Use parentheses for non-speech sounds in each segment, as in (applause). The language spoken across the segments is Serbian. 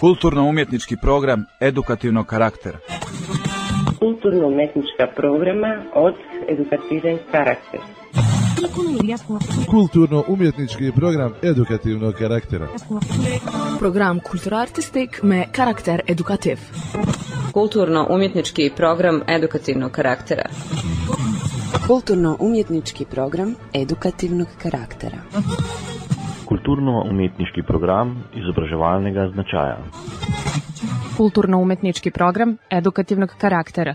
Kulturno-umjetnički program edukativnog karaktera. Kulturno-umjetnička programa od edukativen karakter. Kulturno-umjetnički program edukativnog karaktera. Program kulturartistik me karakter edukativ. Kulturno-umjetnički program edukativnog karaktera. Kulturno-umjetnički program edukativnog karaktera. Kulturno-umjetniški program izobraževalnega značaja. Kulturno-umetnički program edukativnog karaktera.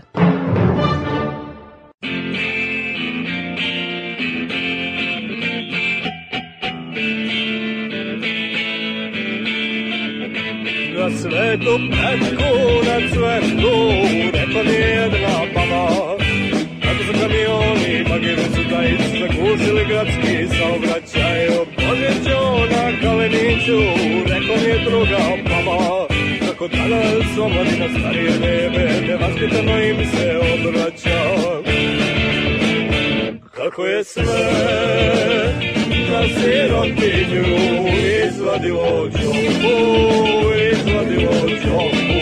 Na svetu pretku, na cvetu, rekla mi jedna baba. Kako su kamioni, bagire su da zagušili gradski saobraćaj. Božiću na kaleniću, rekla mi je druga baba. Kako danas omladina starije nebe, nevaspitano im se obraća. Kako je sve na sirotinju izvadilo čopu, izvadilo čopu.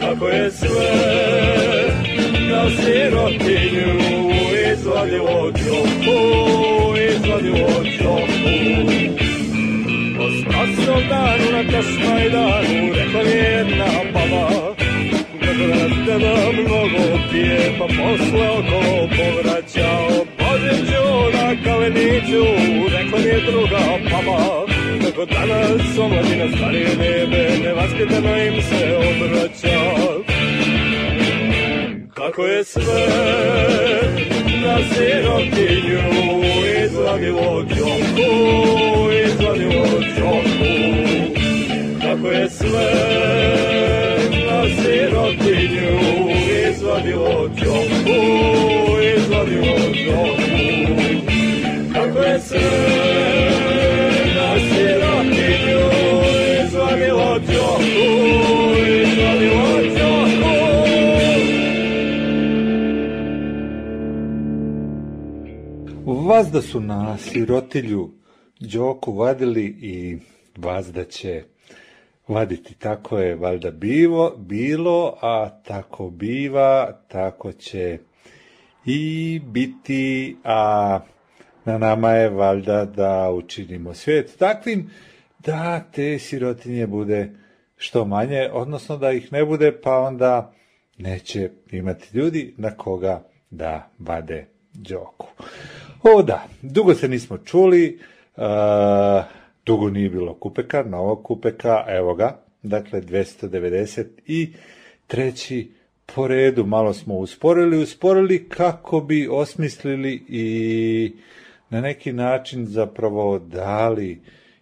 Kako je sve na sirotinju izvadilo izvadilo čopu. Po stasnom danu na Kašmajdanu rekla mi jedna baba, nas teba mnogo pije, pa posle okolo povraćao. Božiću na kaleniću, rekla mi je druga baba, kako danas omladina starije nebe, nevaspitano im se obraća. Kako je sve na sirotinju izvadilo čoku, izvadilo čoku. Kako je sve na sirotinju izvadilo čoku, izvadilo čoku. Kako je sve na sirotinju Vazda su na sirotilju Đoku vadili i vazda će vaditi. Tako je valjda bivo, bilo, a tako biva, tako će i biti, a na nama je valjda da učinimo svijet takvim da te sirotinje bude što manje, odnosno da ih ne bude, pa onda neće imati ljudi na koga da vade Đoku. O da, dugo se nismo čuli, uh, dugo nije bilo kupeka, novog kupeka, evo ga, dakle 293. po redu, malo smo usporili, usporili kako bi osmislili i na neki način zapravo dali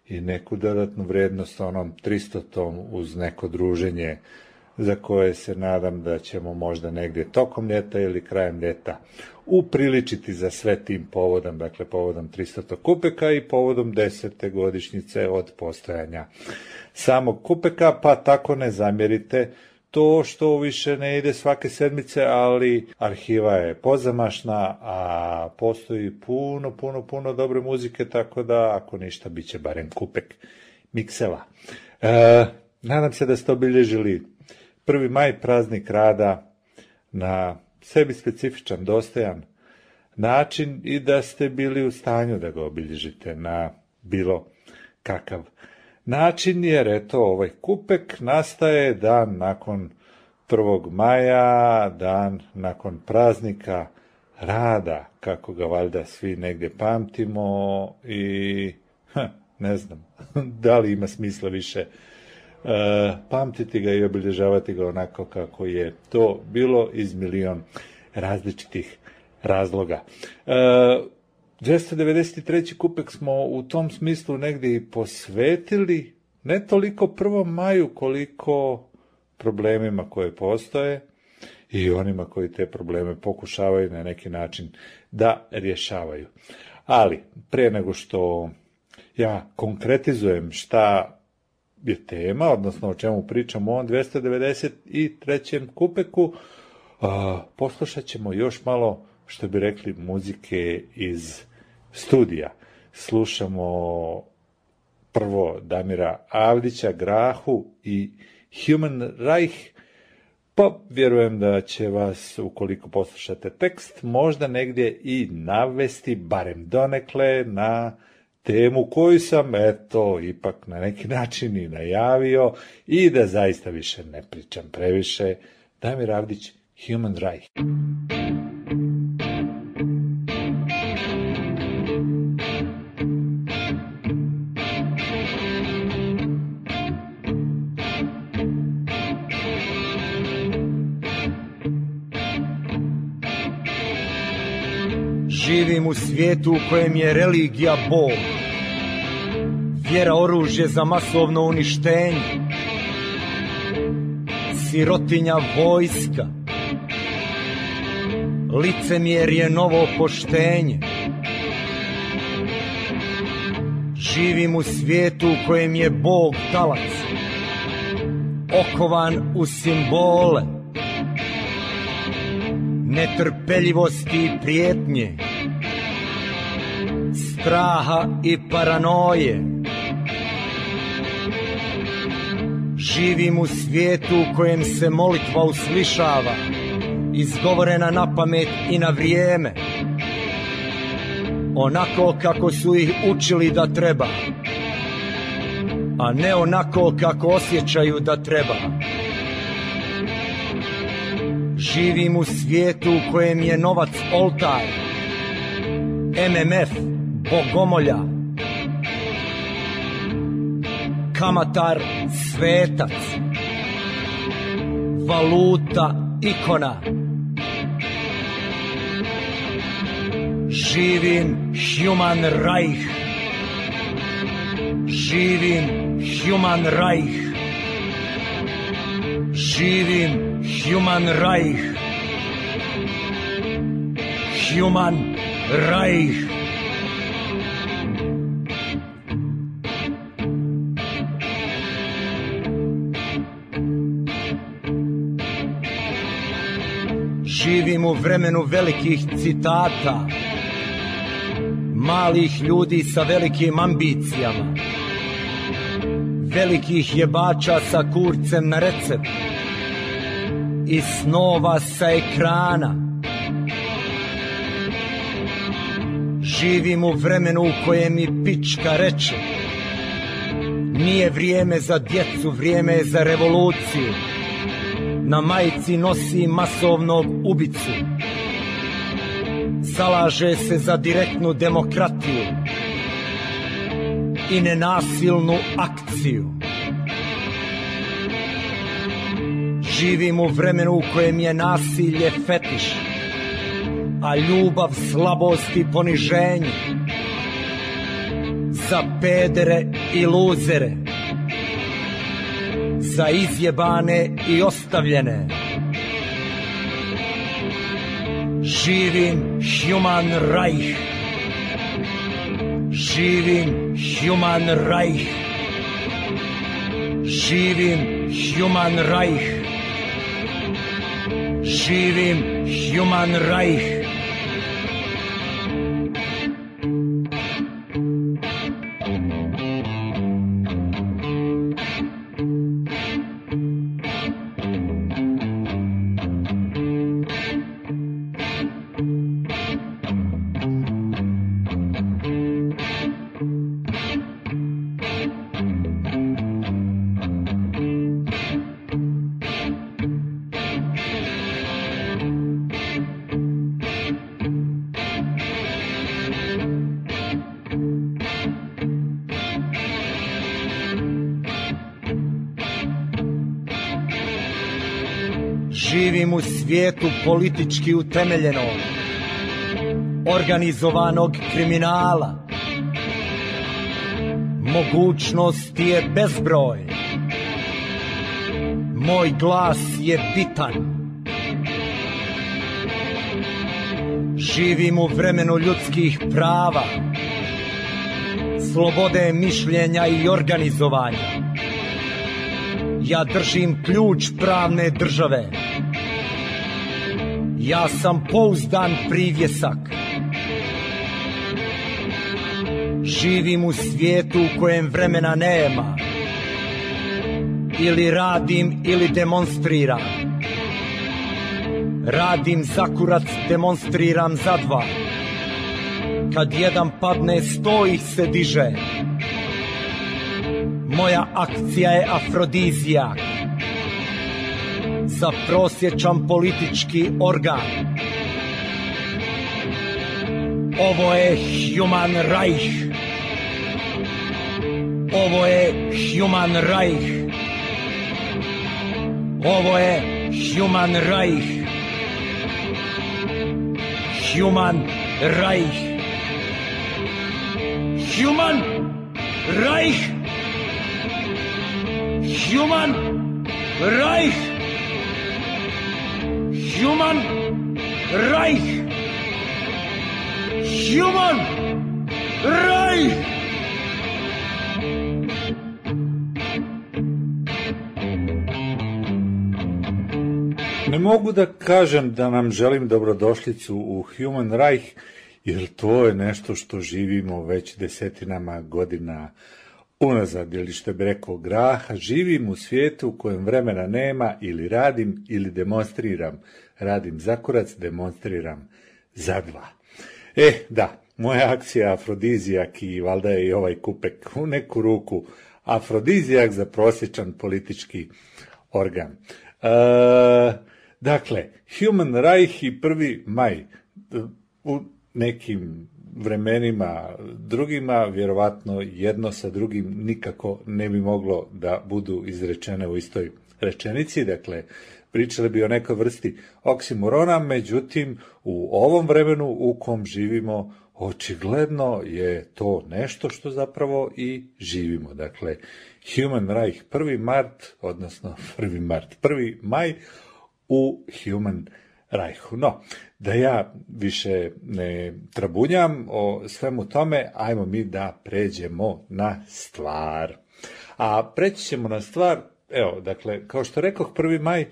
i neku dodatnu vrednost onom 300 uz neko druženje za koje se nadam da ćemo možda negdje tokom ljeta ili krajem ljeta upriličiti za sve tim povodom, dakle povodom 300. kupeka i povodom desete godišnjice od postojanja samog kupeka, pa tako ne zamjerite to što više ne ide svake sedmice, ali arhiva je pozamašna, a postoji puno, puno, puno dobre muzike, tako da ako ništa, bit će barem kupek miksela. E, nadam se da ste obilježili 1. maj, praznik rada, na sebi specifičan, dostojan način i da ste bili u stanju da ga obilježite na bilo kakav način, jer eto, ovaj kupek nastaje dan nakon 1. maja, dan nakon praznika rada, kako ga valjda svi negdje pamtimo i ha, ne znam (laughs) da li ima smisla više pamtiti ga i obilježavati ga onako kako je to bilo iz milion različitih razloga. E, 293. kupek smo u tom smislu negdje i posvetili ne toliko prvom maju koliko problemima koje postoje i onima koji te probleme pokušavaju na neki način da rješavaju. Ali, prije nego što ja konkretizujem šta je tema, odnosno o čemu pričamo u ovom 293. kupeku, poslušat ćemo još malo, što bi rekli, muzike iz studija. Slušamo prvo Damira Avdića, Grahu i Human Reich, pa vjerujem da će vas, ukoliko poslušate tekst, možda negdje i navesti, barem donekle, na temu koju sam, eto, ipak na neki način i najavio i da zaista više ne pričam previše. Damir Avdić, Human Reich. Živim u svijetu u kojem je religija Bog. Vjera oružje za masovno uništenje. Sirotinja vojska. Licemjer je novo poštenje. Živim u svijetu u kojem je Bog talac. Okovan u simbole. Netrpeljivosti i prijetnje straha i paranoje. Živim u svijetu u kojem se molitva uslišava, izgovorena na pamet i na vrijeme. Onako kako su ih učili da treba, a ne onako kako osjećaju da treba. Živim u svijetu u kojem je novac oltar, MMF, bogomolja Kamatar svetac Valuta ikona. Živim Human Reich. Živim Human Reich. Živim Human Reich. Human Reich Živim u vremenu velikih citata, malih ljudi sa velikim ambicijama, velikih jebača sa kurcem na recept i snova sa ekrana. Živim u vremenu u kojem mi pička reče Nije vrijeme za djecu, vrijeme je za revoluciju na majici nosi masovnog ubicu. Zalaže se za direktnu demokratiju i nenasilnu akciju. Živim u vremenu u kojem je nasilje fetiš, a ljubav slabost i poniženje. Za pedere i luzere za izjebane i ostavljene. Živim Human Reich. Živim Human Reich. Živim Human Reich. Živim Human Reich. Svijetu politički utemeljenog, organizovanog kriminala. Mogućnost je bezbroj. Moj glas je bitan. Živim u vremenu ljudskih prava, slobode mišljenja i organizovanja. Ja držim ključ pravne države. Ja sam pouzdan privjesak. Živim u svijetu u kojem vremena nema. Ili radim ili demonstriram. Radim za kurac, demonstriram za dva. Kad jedan padne, sto ih se diže. Moja akcija je afrodizijak za prosječan politički organ. Ovo je Human Reich. Ovo je Human Reich. Ovo je Human Reich. Human Reich. Human Reich. Human Reich. Human Reich. Human Reich. Ne mogu da kažem da nam želim dobrodošlicu u Human Reich, jer to je nešto što živimo već desetinama godina unazad, ili što bi rekao Graha, živim u svijetu u kojem vremena nema, ili radim, ili demonstriram. Radim za kurac, demonstriram za dva. E, da, moja akcija afrodizijak i valjda je i ovaj kupek u neku ruku afrodizijak za prosječan politički organ. E, dakle, Human Reich i 1. maj u nekim vremenima drugima, vjerovatno jedno sa drugim nikako ne bi moglo da budu izrečene u istoj rečenici, dakle, pričali bi o nekoj vrsti oksimorona, međutim, u ovom vremenu u kom živimo, očigledno je to nešto što zapravo i živimo. Dakle, Human Reich 1. mart, odnosno (laughs) 1. mart, 1. maj u Human Reichu. No, da ja više ne trabunjam o svemu tome, ajmo mi da pređemo na stvar. A preći ćemo na stvar, evo, dakle, kao što rekoh, 1. maj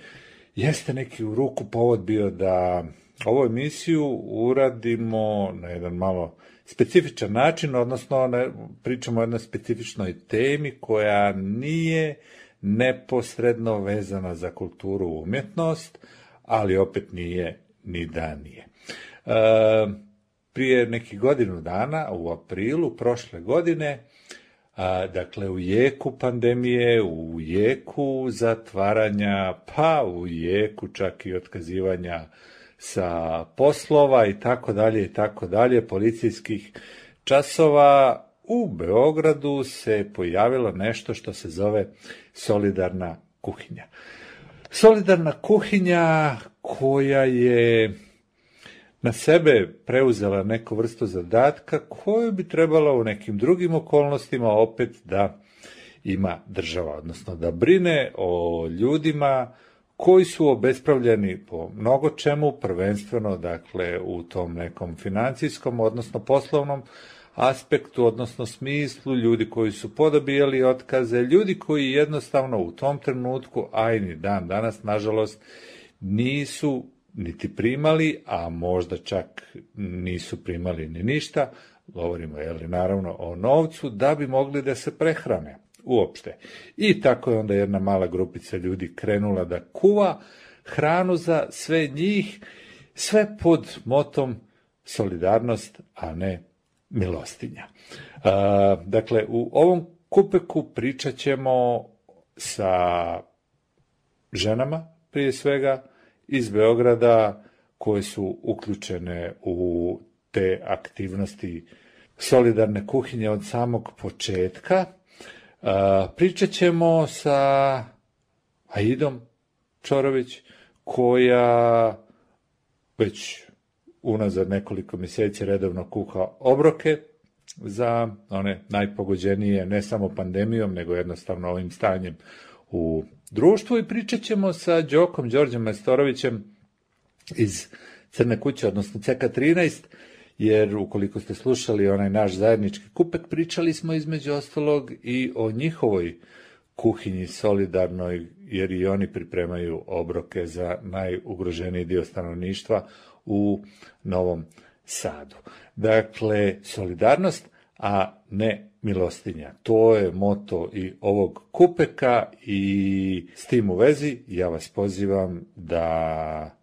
jeste neki u ruku povod bio da ovu emisiju uradimo na jedan malo specifičan način, odnosno ne, pričamo o jednoj specifičnoj temi koja nije neposredno vezana za kulturu i umjetnost, ali opet nije ni da nije. E, prije nekih godinu dana, u aprilu prošle godine, a, dakle u jeku pandemije, u jeku zatvaranja, pa u jeku čak i otkazivanja sa poslova i tako dalje i tako dalje, policijskih časova, u Beogradu se pojavilo nešto što se zove solidarna kuhinja. Solidarna kuhinja koja je na sebe preuzela neku vrstu zadatka koju bi trebalo u nekim drugim okolnostima opet da ima država, odnosno da brine o ljudima koji su obespravljeni po mnogo čemu, prvenstveno dakle u tom nekom financijskom, odnosno poslovnom aspektu, odnosno smislu, ljudi koji su podobijali otkaze, ljudi koji jednostavno u tom trenutku, a i ni dan danas, nažalost, nisu niti primali, a možda čak nisu primali ni ništa, govorimo je naravno o novcu, da bi mogli da se prehrane uopšte. I tako je onda jedna mala grupica ljudi krenula da kuva hranu za sve njih, sve pod motom solidarnost, a ne milostinja. A, dakle, u ovom kupeku pričat ćemo sa ženama, prije svega, iz Beograda, koje su uključene u te aktivnosti solidarne kuhinje od samog početka. Pričat ćemo sa Aidom Čorović, koja već unazad nekoliko mjeseci redovno kuha obroke za one najpogođenije ne samo pandemijom, nego jednostavno ovim stanjem u društvu. I pričat ćemo sa Đokom Đorđem Majstorovićem iz Crne kuće, odnosno CK13, jer ukoliko ste slušali onaj naš zajednički kupek, pričali smo između ostalog i o njihovoj kuhinji solidarnoj, jer i oni pripremaju obroke za najugroženiji dio stanovništva u Novom Sadu. Dakle, solidarnost, a ne milostinja. To je moto i ovog kupeka i s tim u vezi ja vas pozivam da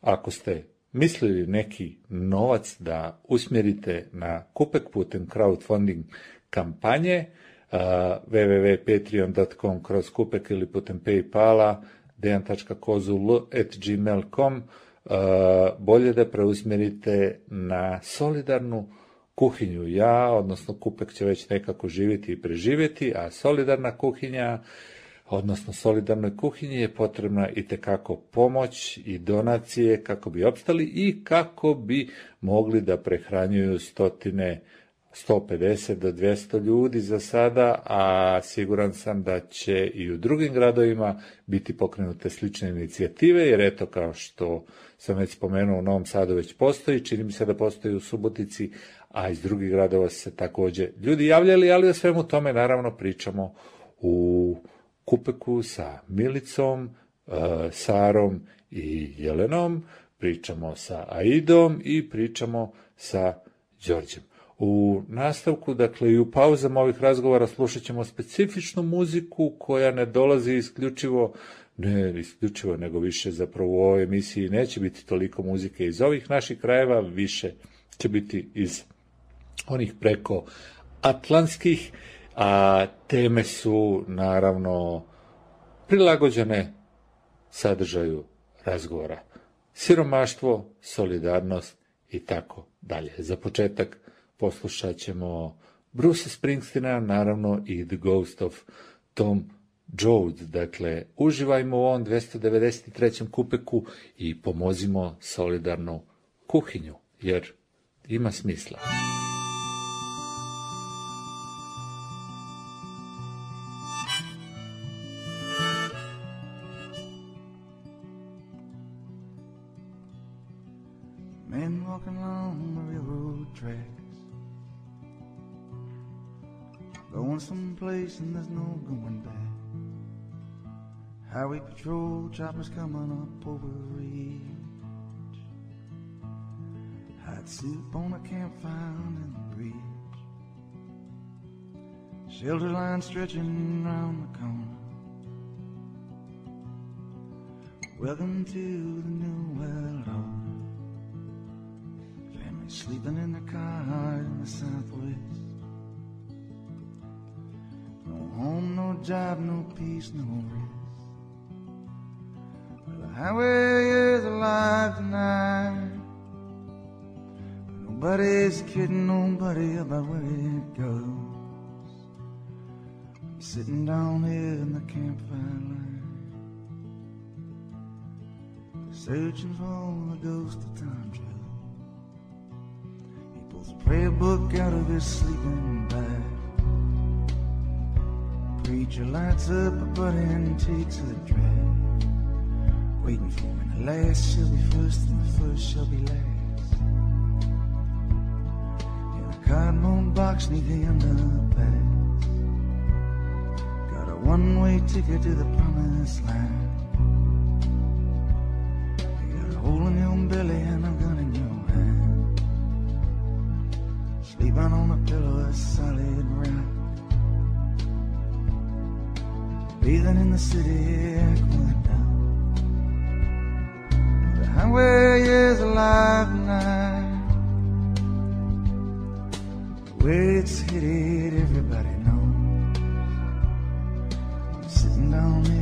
ako ste mislili neki novac da usmjerite na kupek putem crowdfunding kampanje uh, www.patreon.com kroz kupek ili putem Paypala dejan.kozul.gmail.com bolje da preusmjerite na solidarnu kuhinju. Ja, odnosno kupek će već nekako živjeti i preživjeti, a solidarna kuhinja odnosno solidarnoj kuhinji je potrebna i tekako pomoć i donacije kako bi opstali i kako bi mogli da prehranjuju stotine 150 do 200 ljudi za sada, a siguran sam da će i u drugim gradovima biti pokrenute slične inicijative, jer eto kao što sam već spomenuo u Novom Sadu već postoji, čini mi se da postoji u Subotici, a iz drugih gradova se takođe ljudi javljali, ali o svemu tome naravno pričamo u Kupeku sa Milicom, e, Sarom i Jelenom, pričamo sa Aidom i pričamo sa Đorđem. U nastavku, dakle i u pauzama ovih razgovora slušat ćemo specifičnu muziku koja ne dolazi isključivo ne isključivo, nego više zapravo u ovoj emisiji neće biti toliko muzike iz ovih naših krajeva, više će biti iz onih preko atlantskih, a teme su naravno prilagođene sadržaju razgovora. Siromaštvo, solidarnost i tako dalje. Za početak poslušat ćemo Bruce Springsteena, naravno i The Ghost of Tom Joad. Dakle, uživajmo u ovom 293. kupeku i pomozimo solidarnu kuhinju, jer ima smisla. Someplace and there's no going back. Highway patrol choppers coming up over ridge. Hot soup on a campfire in the bridge. Shelter line stretching round the corner. Welcome to the new world order. Family sleeping in the car in the southwest home, no job, no peace, no rest. Well, the highway is alive tonight. But nobody's kidding nobody about where it goes. I'm sitting down here in the campfire line Searching for the ghost of time travel. He pulls a prayer book out of his sleeping bag Preacher lights up a butt and takes a drag Waiting for when the last shall be first and the first shall be last In a cardboard box neath the underpass Got a one-way ticket to the promised land You got a hole in your belly and a gun in your hand. Sleeping on a pillow of solid rock. Bathing in the city aqueduct. The highway is alive tonight. The way it's headed, everybody knows. I'm sitting down here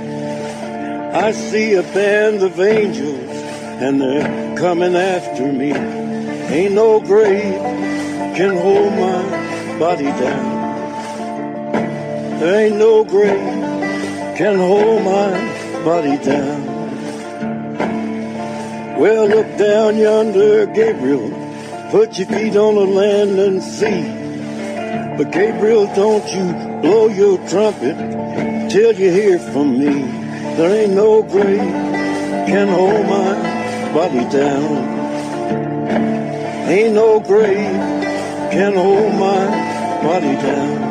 I see a band of angels, and they're coming after me. Ain't no grave can hold my body down. There ain't no grave can hold my body down. Well, look down yonder, Gabriel. Put your feet on the land and see. But Gabriel, don't you blow your trumpet till you hear from me. There ain't no grave can hold my body down. Ain't no grave can hold my body down.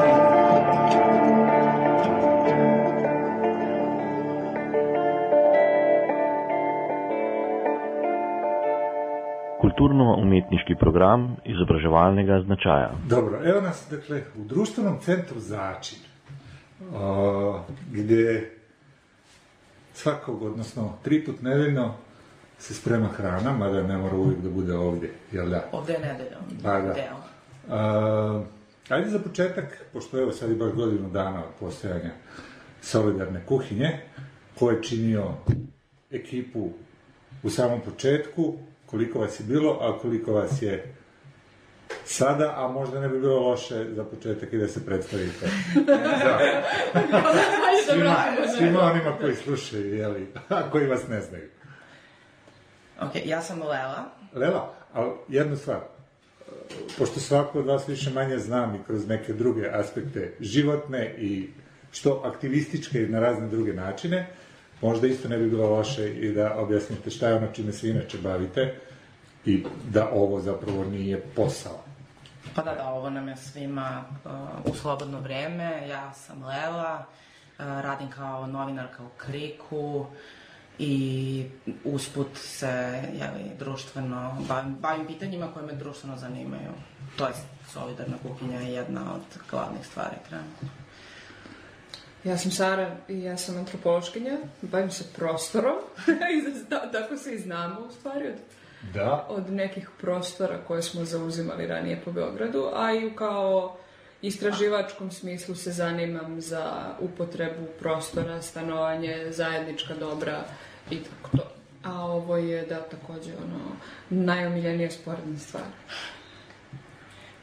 Kulturno-umetniški program izobraževalnega značaja. Dobro, evo nas dakle u društvenom centru Začin, o, gdje svakog, odnosno tri put nedeljno se sprema hrana, mada ne mora uvijek da bude ovdje, jel da? Ovdje je nedeljom. Pa da. A, ajde za početak, pošto evo sad je baš godinu dana od postojanja solidarne kuhinje, ko je činio ekipu u samom početku, koliko vas je bilo, a koliko vas je sada, a možda ne bi bilo loše za početak i da se predstavite. (laughs) Da. svima, svima onima koji slušaju, jeli, a koji vas ne znaju. Ok, ja sam Lela. Lela, ali jednu stvar, pošto svako od vas više manje znam i kroz neke druge aspekte životne i što aktivističke i na razne druge načine, možda isto ne bi bilo loše i da objasnite šta je ono čime se inače bavite i da ovo zapravo nije posao Pa da, da, ovo nam je svima uh, u slobodno vreme. Ja sam Lela, uh, radim kao novinarka u Kriku i usput se jeli, društveno bavim, bavim pitanjima koje me društveno zanimaju. To je solidarna kuhinja je jedna od glavnih stvari trenutno. Ja sam Sara i ja sam antropološkinja, bavim se prostorom, (laughs) I da- tako se i znamo u stvari od, Da. od nekih prostora koje smo zauzimali ranije po Beogradu, a i kao istraživačkom smislu se zanimam za upotrebu prostora, stanovanje, zajednička dobra i tako to. A ovo je, da, takođe, ono, najomiljenija sporedna stvar.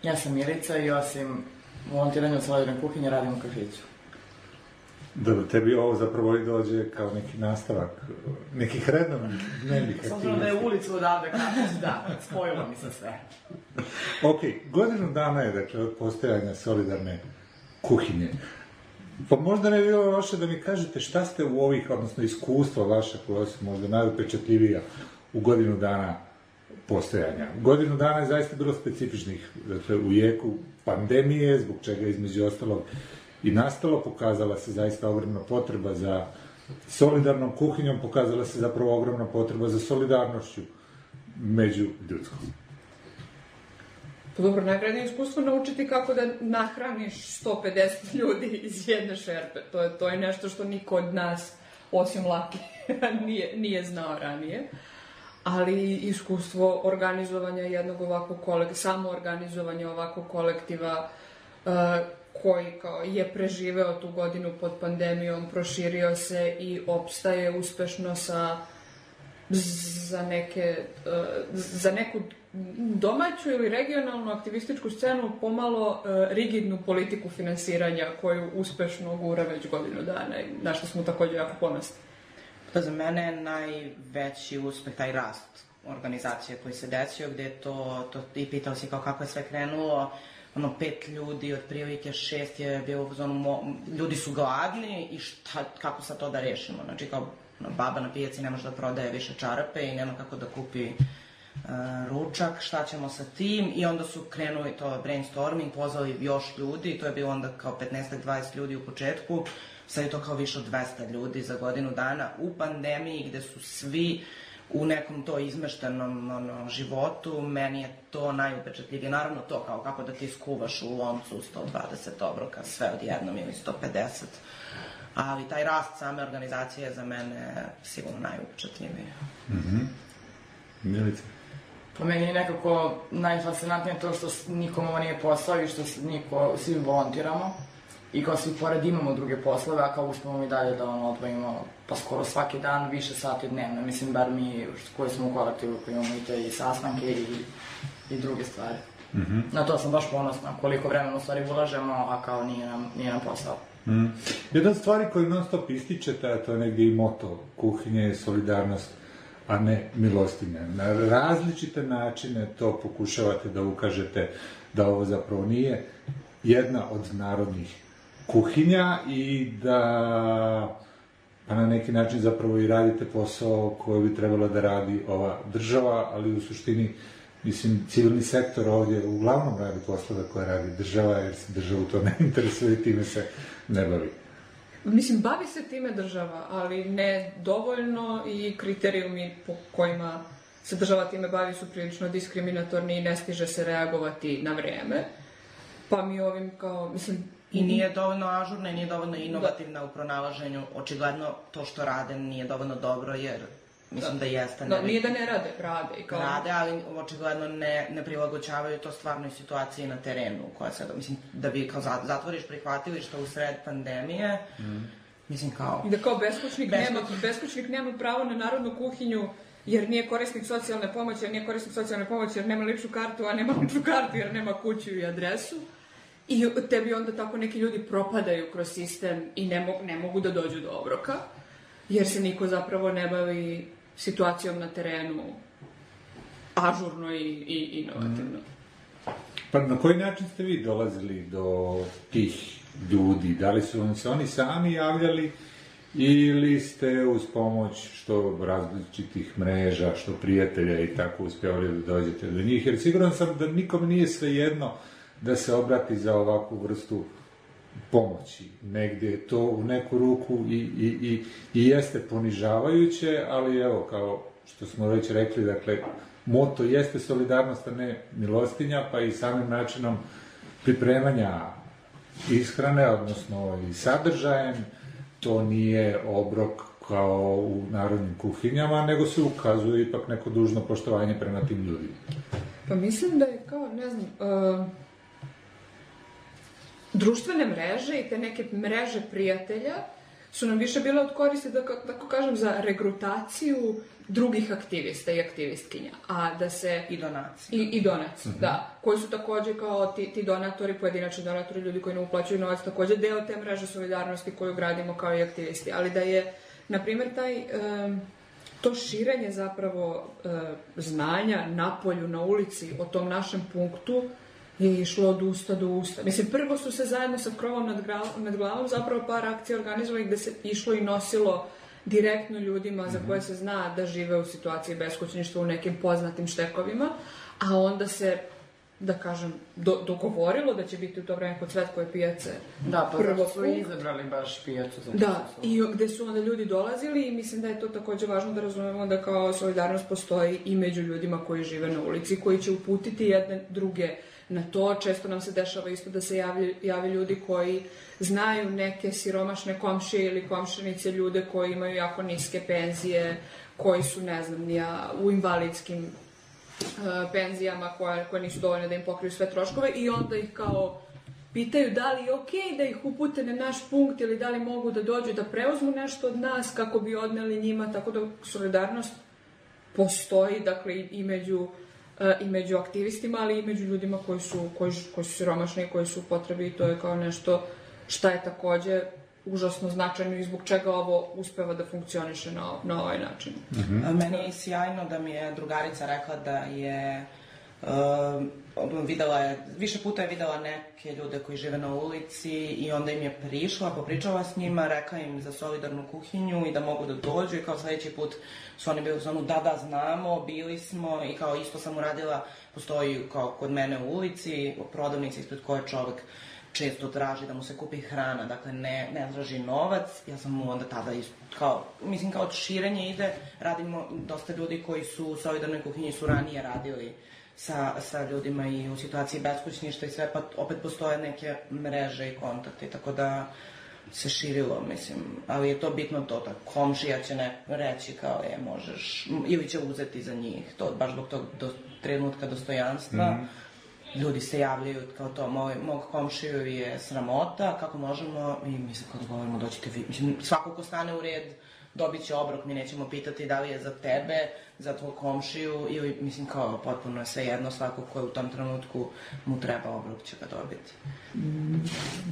Ja sam Milica i osim volontiranja u solidarnoj kuhinji radim u kafiću. Dobro, tebi ovo zapravo i dođe kao neki nastavak nekih redovnih dnevnih S obzirom da aktivnosti. je ulicu odavde kafić, da, spojilo mi se sve. Ok, godinu dana je, dakle, od postojanja solidarne kuhinje. Pa možda ne bi bilo loše da mi kažete šta ste u ovih, odnosno iskustva vaša koja su možda najupečatljivija u godinu dana postojanja. Godinu dana je zaista bilo specifičnih, dakle, u jeku pandemije, zbog čega između ostalog i nastalo, pokazala se zaista ogromna potreba za solidarnom kuhinjom, pokazala se zapravo ogromna potreba za solidarnošću među ljudskom. Pa dobro, najvrednije iskustvo naučiti kako da nahraniš 150 ljudi iz jedne šerpe. To je, to je nešto što niko od nas, osim Laki, (laughs) nije, nije znao ranije. Ali iskustvo organizovanja jednog ovakvog kolektiva, samo organizovanje ovakvog kolektiva uh, koji kao je preživeo tu godinu pod pandemijom, proširio se i opstaje uspešno sa za neke, uh, za neku domaću ili regionalnu aktivističku scenu pomalo uh, rigidnu politiku finansiranja koju uspešno gura već godinu dana i na što smo takođe jako ponosni. Pa za mene je najveći uspeh taj rast organizacije koji se desio, gde je to, to i pitao si kao kako je sve krenulo, ono pet ljudi, od prilike šest je bilo u zonu, ljudi su gladni i šta, kako sad to da rešimo, znači kao ono, baba na pijaci ne može da prodaje više čarape i nema kako da kupi uh, ručak, šta ćemo sa tim? I onda su krenuli to brainstorming, pozvali još ljudi, to je bilo onda kao 15-20 ljudi u početku, sad je to kao više od 200 ljudi za godinu dana u pandemiji gde su svi u nekom to izmeštenom ono, životu, meni je to najupečatljivije. Naravno to kao kako da ti skuvaš u loncu 120 obroka, sve odjednom ili 150. Ali taj rast same organizacije je za mene sigurno najupečatljiviji. Mhm. Milica. Po meni je nekako najfascinantnije to što nikom ovo nije posao i što niko, svi volontiramo i kao svi pored imamo druge poslove, a kao uspemo mi dalje da ono odvojimo pa skoro svaki dan više sati dnevno. Mislim, bar mi koji smo u kolektivu koji imamo i te i sastanke i, i druge stvari. Mhm. Na to sam baš ponosna, koliko vremena u stvari ulažemo, a kao nije nam, nije nam posao. Mm. Jedna stvari koju non stop ističete, a to je negdje i moto kuhinje, je solidarnost, a ne milostinja. Na različite načine to pokušavate da ukažete da ovo zapravo nije jedna od narodnih kuhinja i da pa na neki način zapravo i radite posao koji bi trebala da radi ova država, ali u suštini mislim, civilni sektor ovdje uglavnom radi poslove koje radi država, jer se državu to ne interesuje i time se ne bavi. Mislim, bavi se time država, ali ne dovoljno i kriterijumi po kojima se država time bavi su prilično diskriminatorni i ne stiže se reagovati na vreme. Pa mi ovim kao, mislim... I nije dovoljno ažurna i nije dovoljno inovativna u pronalaženju. Očigledno to što rade nije dovoljno dobro jer mislim da, jeste. Da, nije da ne rade, rade. I kao... Rade, ali očigledno ne, ne prilagođavaju to stvarnoj situaciji na terenu koja se, mislim, da bi kao za- zatvoriš prihvatilišta u sred pandemije, mislim kao... I da kao beskućnik, Beskuć- nema, beskućnik nema pravo na narodnu kuhinju jer nije korisnik socijalne pomoći, jer nije korisnik socijalne pomoći, jer nema ličnu kartu, a nema ličnu kartu jer nema kuću i adresu. I tebi onda tako neki ljudi propadaju kroz sistem i ne, mo ne mogu da dođu do obroka, jer se niko zapravo ne bavi situacijom na terenu ažurno i, i inovativno. Pa na koji način ste vi dolazili do tih ljudi? Da li su vam se oni sami javljali ili ste uz pomoć što različitih mreža, što prijatelja i tako uspjeli da dođete do njih, jer siguran sam da nikom nije svejedno da se obrati za ovakvu vrstu pomoći. Negde je to u neku ruku i, i, i, i jeste ponižavajuće, ali evo, kao što smo već rekli, dakle, moto jeste solidarnost, a ne milostinja, pa i samim načinom pripremanja ishrane, odnosno i sadržajem, to nije obrok kao u narodnim kuhinjama, nego se ukazuje ipak neko dužno poštovanje prema tim ljudima. Pa mislim da je kao, ne znam, uh, društvene mreže i te neke mreže prijatelja su nam više bile od koristi, da tako kažem, za regrutaciju drugih aktivista i aktivistkinja, a da se... I donacije. I, i donacije, Mhm. da. Koji su takođe kao ti, ti donatori, pojedinačni donatori, ljudi koji ne uplaćuju novac, takođe deo te mreže solidarnosti koju gradimo kao i aktivisti. Ali da je, na primjer, taj... em, to širenje zapravo e, znanja na polju, na ulici, o tom našem punktu, je išlo od usta do usta. Mislim, prvo su se zajedno sa krovom nad, gra- nad glavom zapravo par akcija organizovali gde se išlo i nosilo direktno ljudima za koje se zna da žive u situaciji beskućništva u nekim poznatim štekovima, a onda se da kažem, do, dogovorilo da će biti u to vreme kod Cvetkove pijace Da, pa prvo su izabrali baš pijacu. Zato Da, i gde su onda ljudi dolazili i mislim da je to takođe važno da razumemo da kao solidarnost postoji i među ljudima koji žive na ulici, koji će uputiti jedne druge na to. Često nam se dešava isto da se javlja, jave ljudi koji znaju neke siromašne komšije ili komšinice ljude koji imaju jako niske penzije, koji su, ne znam, nija, u invalidskim uh, penzijama koje, koje nisu dovoljne da im pokriju sve troškove i onda ih kao pitaju da li je okej da ih upute na naš punkt ili da li mogu da dođu da preuzmu nešto od nas kako bi odneli njima, tako da solidarnost postoji, dakle, i- među, i među aktivistima, ali i među ljudima koji su, koji, koji su siromašni i koji su u potrebi i to je kao nešto šta je takođe užasno značajno i zbog čega ovo uspeva da funkcioniše na, na ovaj način. A Meni je sjajno da mi je drugarica rekla da je um, videla je, više puta je videla neke ljude koji žive na ulici i onda im je prišla, popričala s njima, rekla im za solidarnu kuhinju i da mogu da dođu i kao sledeći put su oni bili u zonu da, da, znamo, bili smo. I kao isto sam uradila, postoji kao kod mene u ulici, prodavnica ispred koje čovek često traži da mu se kupi hrana, dakle ne, ne traži novac, ja sam mu onda tada is, kao, mislim kao širenje ide, radimo dosta ljudi koji su u solidarnoj kuhinji su ranije radili sa, sa ljudima i u situaciji beskućništva i sve, pa opet postoje neke mreže i kontakte, tako da se širilo, mislim, ali je to bitno to, da komšija će ne reći kao je, možeš, ili će uzeti za njih, to baš zbog tog do, trenutka dostojanstva, Mhm. ljudi se javljaju kao to, moj, mog komšiju je sramota, kako možemo, i mi se kao dogovorimo, doćete vi, mislim, svako ko stane u red dobit će obrok, mi nećemo pitati da li je za tebe, za tvoj komšiju, ili, mislim, kao, potpuno je sve jedno, svako ko je u tom trenutku mu treba obrok će ga dobiti.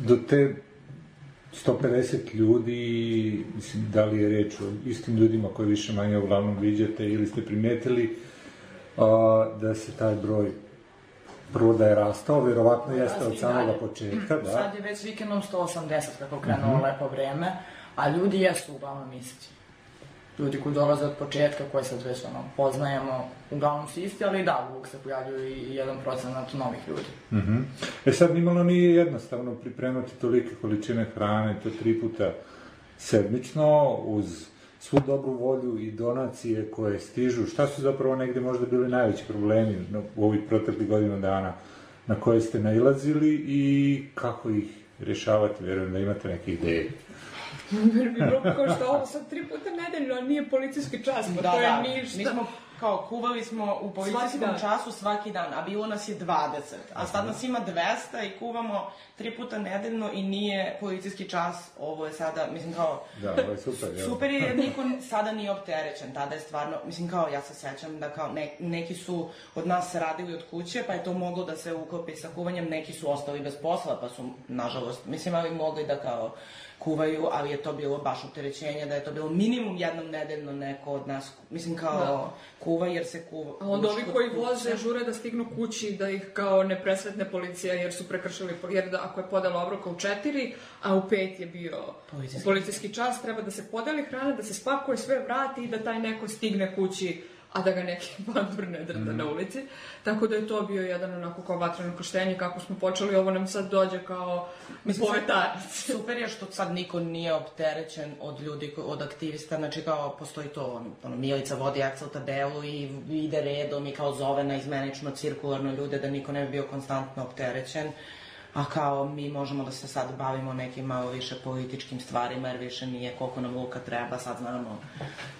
Do te 150 ljudi, mislim, da li je reč o istim ljudima koji više manje uglavnom viđate ili ste primetili a, da se taj broj prvo da je rastao, verovatno jeste od samog početka, da. Sad je već vikendom 180 kako krenulo Mhm. lepo vreme, a ljudi jesu uglavnom isti. Ljudi koji dolaze od početka, koje sad već ono, poznajemo, uglavnom su isti, ali da, uvijek se pojavljuju i jedan procenat novih ljudi. Mhm. E sad, nimalo nije jednostavno pripremati tolike količine hrane, to tri puta sedmično, uz svu dobru volju i donacije koje stižu. Šta su zapravo negde možda bili najveći problemi u ovih proteklih godina dana na koje ste nailazili i kako ih rješavati? Verujem da imate neke ideje. Jer bi bilo kao što ovo sad tri puta nedeljno, a nije policijski čas, pa da, to je da. ništa. Mi smo kao kuvali smo u policijskom Svaki času svaki dan, a bilo nas je 20, a sad nas ima 200 i kuvamo tri puta nedeljno i nije policijski čas, ovo je sada, mislim kao... Da, ovo je super, jel? Super je, jer niko sada nije opterećen, tada je stvarno, mislim kao ja se sećam da kao ne, neki su od nas radili od kuće, pa je to moglo da se uklopi sa kuvanjem, neki su ostali bez posla, pa su, nažalost, mislim, ali mogli da kao kuvaju, ali je to bilo baš opterećenje, da je to bilo minimum jednom nedeljno neko od nas, mislim kao Da. kuva jer se kuva. A onda ovi koji voze žure da stignu kući da ih kao ne presretne policija jer su prekršili, jer da ako je podela obroka u četiri, a u pet je bio Policijski. policijski čas, treba da se podeli hrana, da se spakuje, sve vrati i da taj neko stigne kući a da ga neki bandur (laughs) ne drda Mhm. na ulici. Tako da je to bio jedan onako kao vatreno krštenje, kako smo počeli, ovo nam sad dođe kao povetarac. (laughs) Super je što sad niko nije opterećen od ljudi, od aktivista, znači kao postoji to, ono, ono Milica vodi Excel tabelu i ide redom i kao zove na izmenično cirkularno ljude da niko ne bi bio konstantno opterećen. A kao mi možemo da se sad bavimo nekim malo više političkim stvarima jer više nije koliko nam luka treba, sad znamo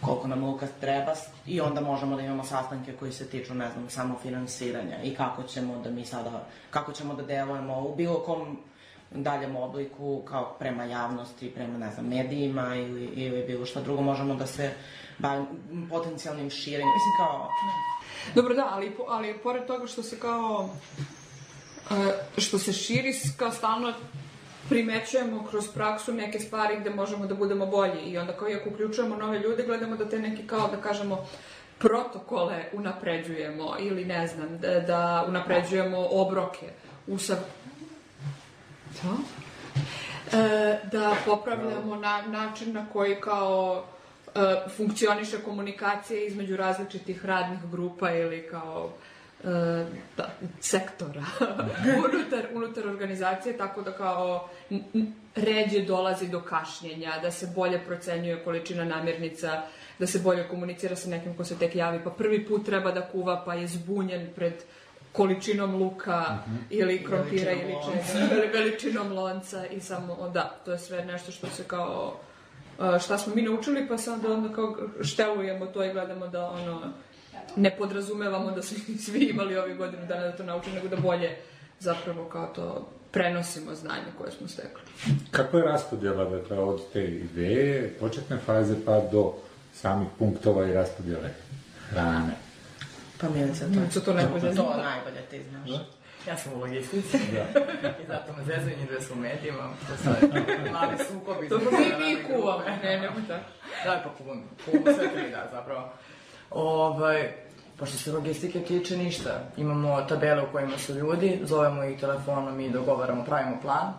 koliko nam luka treba i onda možemo da imamo sastanke koji se tiču, ne znam, samo finansiranja i kako ćemo da mi sada, kako ćemo da delujemo u bilo kom daljem obliku kao prema javnosti, prema ne znam, medijima ili, ili bilo šta drugo, možemo da se bavimo potencijalnim širenjem. Mislim kao, Dobro, da, ali, ali pored toga što se kao što se širi kao stalno primećujemo kroz praksu neke stvari gde možemo da budemo bolji i onda kao i ako uključujemo nove ljude gledamo da te neki kao da kažemo protokole unapređujemo ili ne znam da, da unapređujemo obroke usav... Šta? E, da popravljamo na, način na koji kao e, funkcioniše komunikacija između različitih radnih grupa ili kao e, da, sektora. (laughs) Unutar, unutar organizacije, tako da kao ređe dolazi do kašnjenja, da se bolje procenjuje količina namirnica, da se bolje komunicira sa nekim ko se tek javi, pa prvi put treba da kuva, pa je zbunjen pred količinom luka ili krompira ili čega, ili (laughs) veličinom lonca i samo, da, to je sve nešto što se kao uh, šta smo mi naučili, pa sad onda kao štelujemo to i gledamo da ono ne podrazumevamo da su (laughs) svi imali ovih godinu dana da to nauče, nego da bolje zapravo kao to prenosimo znanje koje smo stekli. Kako je raspodjela dakle, od te ideje, početne faze pa do samih punktova i raspodjele hrane? pa Milica, to, Milica to najbolje zna. To najbolje ti znaš. Ja sam u logistici. (laughs) I zato me zezaju njih dve su u medijima. To sad mali sukobi. Dobro, mi, mi kuvamo, ne, ne, tako. Da, pa kuvamo. Kuvamo sve tri, da, zapravo. Ovaj, pa što se logistike tiče ništa. Imamo tabele u kojima su ljudi, zovemo ih telefonom i dogovaramo, pravimo plan.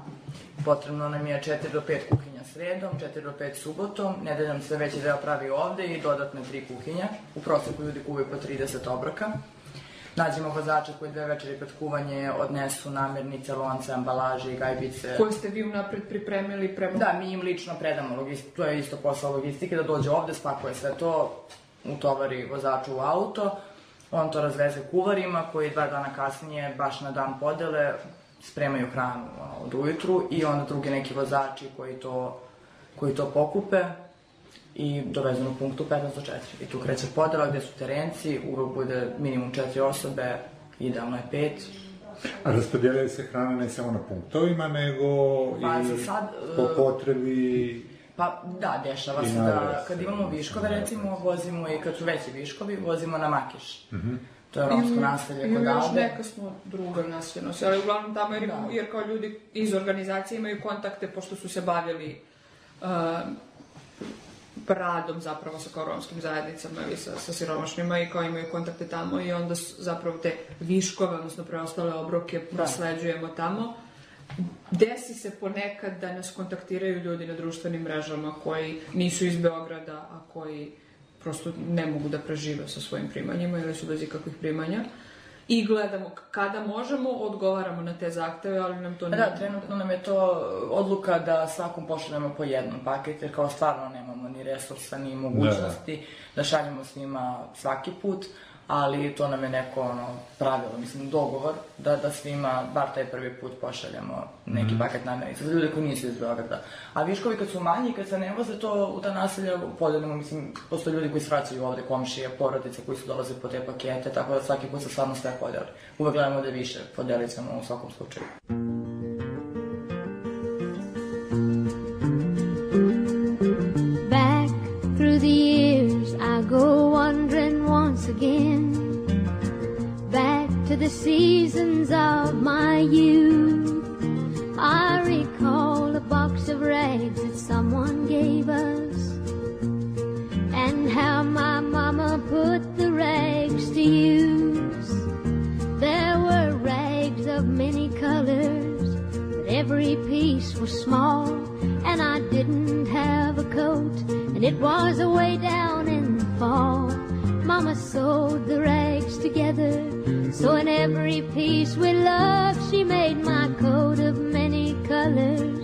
Potrebno nam je 4 do 5 kuhinja sredom, 4 do 5 subotom, nedeljom se veći deo pravi ovde i dodatne 3 kuhinja. U proseku ljudi kuvaju po 30 obroka. Nađemo vozače koji dve večeri pred kuvanje odnesu namirnice, lonce, ambalaže i gajbice. Koje ste vi unapred pripremili prema... Da, mi im lično predamo logistiku, to je isto posao logistike, da dođe ovde, spakuje sve to, utovari vozaču u auto, on to razveze kuvarima koji dva dana kasnije, baš na dan podele, spremaju hranu od ujutru i onda drugi neki vozači koji to, koji to pokupe i dovezu na punktu 15 do 4. I tu kreće podela gde su terenci, uvek bude minimum 4 osobe, idealno je 5. A raspodjeljuje se hrana ne samo na punktovima, nego Pa, i sad, po e, potrebi... Pa da, dešava se da kad imamo viškove recimo, vozimo i kad su veći viškovi, vozimo na Makiš. Mhm. To je romsko naselje kod ili još Albe. neka smo druga naseljenost, ali uglavnom tamo jer, Da. jer kao ljudi iz organizacije imaju kontakte pošto su se bavili uh, radom zapravo sa kao romskim zajednicama ili sa, sa siromašnima i kao imaju kontakte tamo i onda zapravo te viškove, odnosno preostale obroke prosleđujemo tamo. Desi se ponekad da nas kontaktiraju ljudi na društvenim mrežama koji nisu iz Beograda, a koji prosto ne mogu da prežive sa svojim primanjima ili su bez ikakvih primanja. I gledamo kada možemo, odgovaramo na te zahteve, ali nam to Pa ne... Da, trenutno nam je to odluka da svakom pošaljemo po jednom paket, jer kao stvarno nemamo ni resursa, ni mogućnosti da, šaljemo svima svaki put, ali to nam je neko ono, pravilo, mislim, dogovor da, da svima, bar taj prvi put pošaljemo neki Mhm. paket namirnica za ljude koji nisu iz Beograda. A viškovi kad su manji, kad se ne voze to u ta naselja podelimo, mislim, postoje ljudi koji se vraćaju ovde, komšije, porodice koji su dolaze po te pakete, tako da svaki put se stvarno sve podeli. Uvek gledamo da više, podelit ćemo u svakom slučaju. Back once again. Back to the seasons of my youth. I recall a box of rags that someone gave us. and how my mama put the rags to use. There were rags of many colors, but every piece was small, and I didn't have a coat, and it was away down in the fall. Mama sewed the rags together, so in every piece with love she made my coat of many colors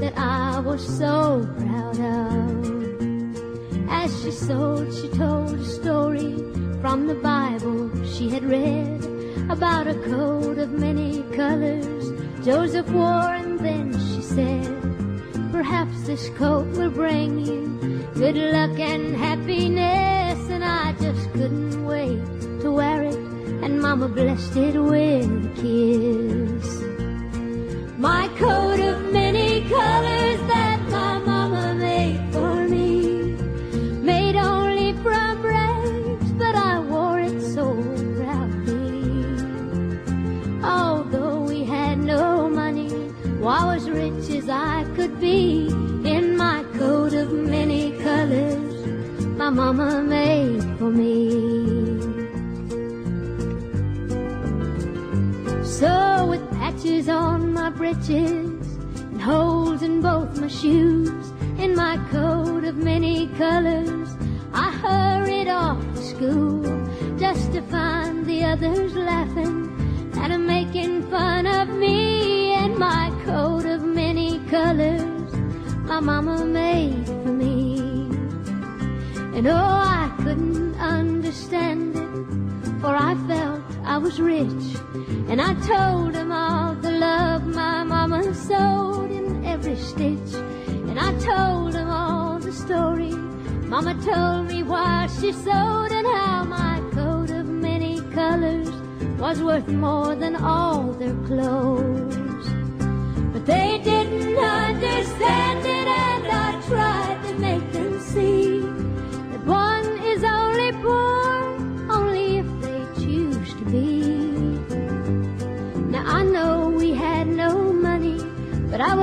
that I was so proud of. As she sewed, she told a story from the Bible she had read about a coat of many colors Joseph wore, and then she said, Perhaps this coat will bring you good luck and happiness. I just couldn't wait to wear it, and Mama blessed it with a kiss. My coat of many colors that my mama made for me. So with patches on my breeches and holes in both my shoes, in my coat of many colors, I hurried off to school just to find the others laughing and making fun of me and my coat of many colors my mama made for me. And oh, I couldn't understand it, for I felt I was rich. And I told him all the love my mama sewed in every stitch. And I told him all the story mama told me while she sewed and how my coat of many colors was worth more than all their clothes.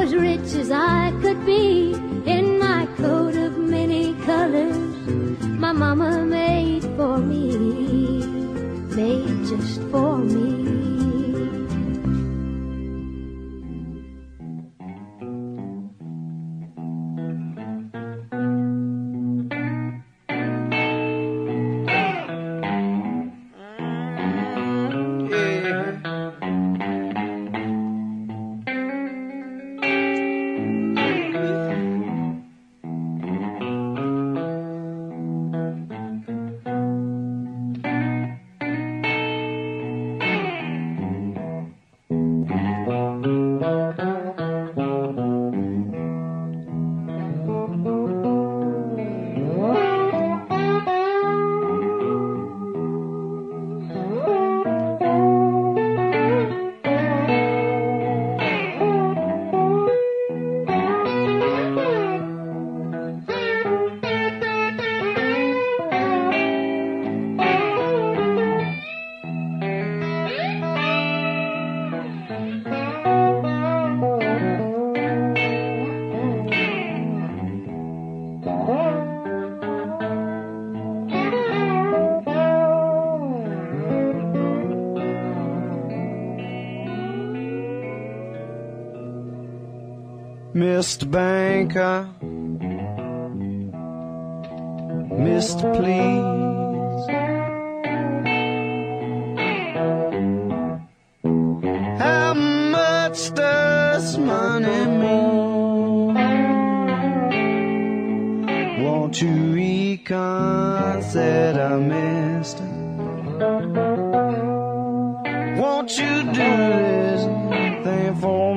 as rich as I Mr. Banker, Mr. Please. How much does money mean? Won't you reconsider, mister? Won't you do this thing for me?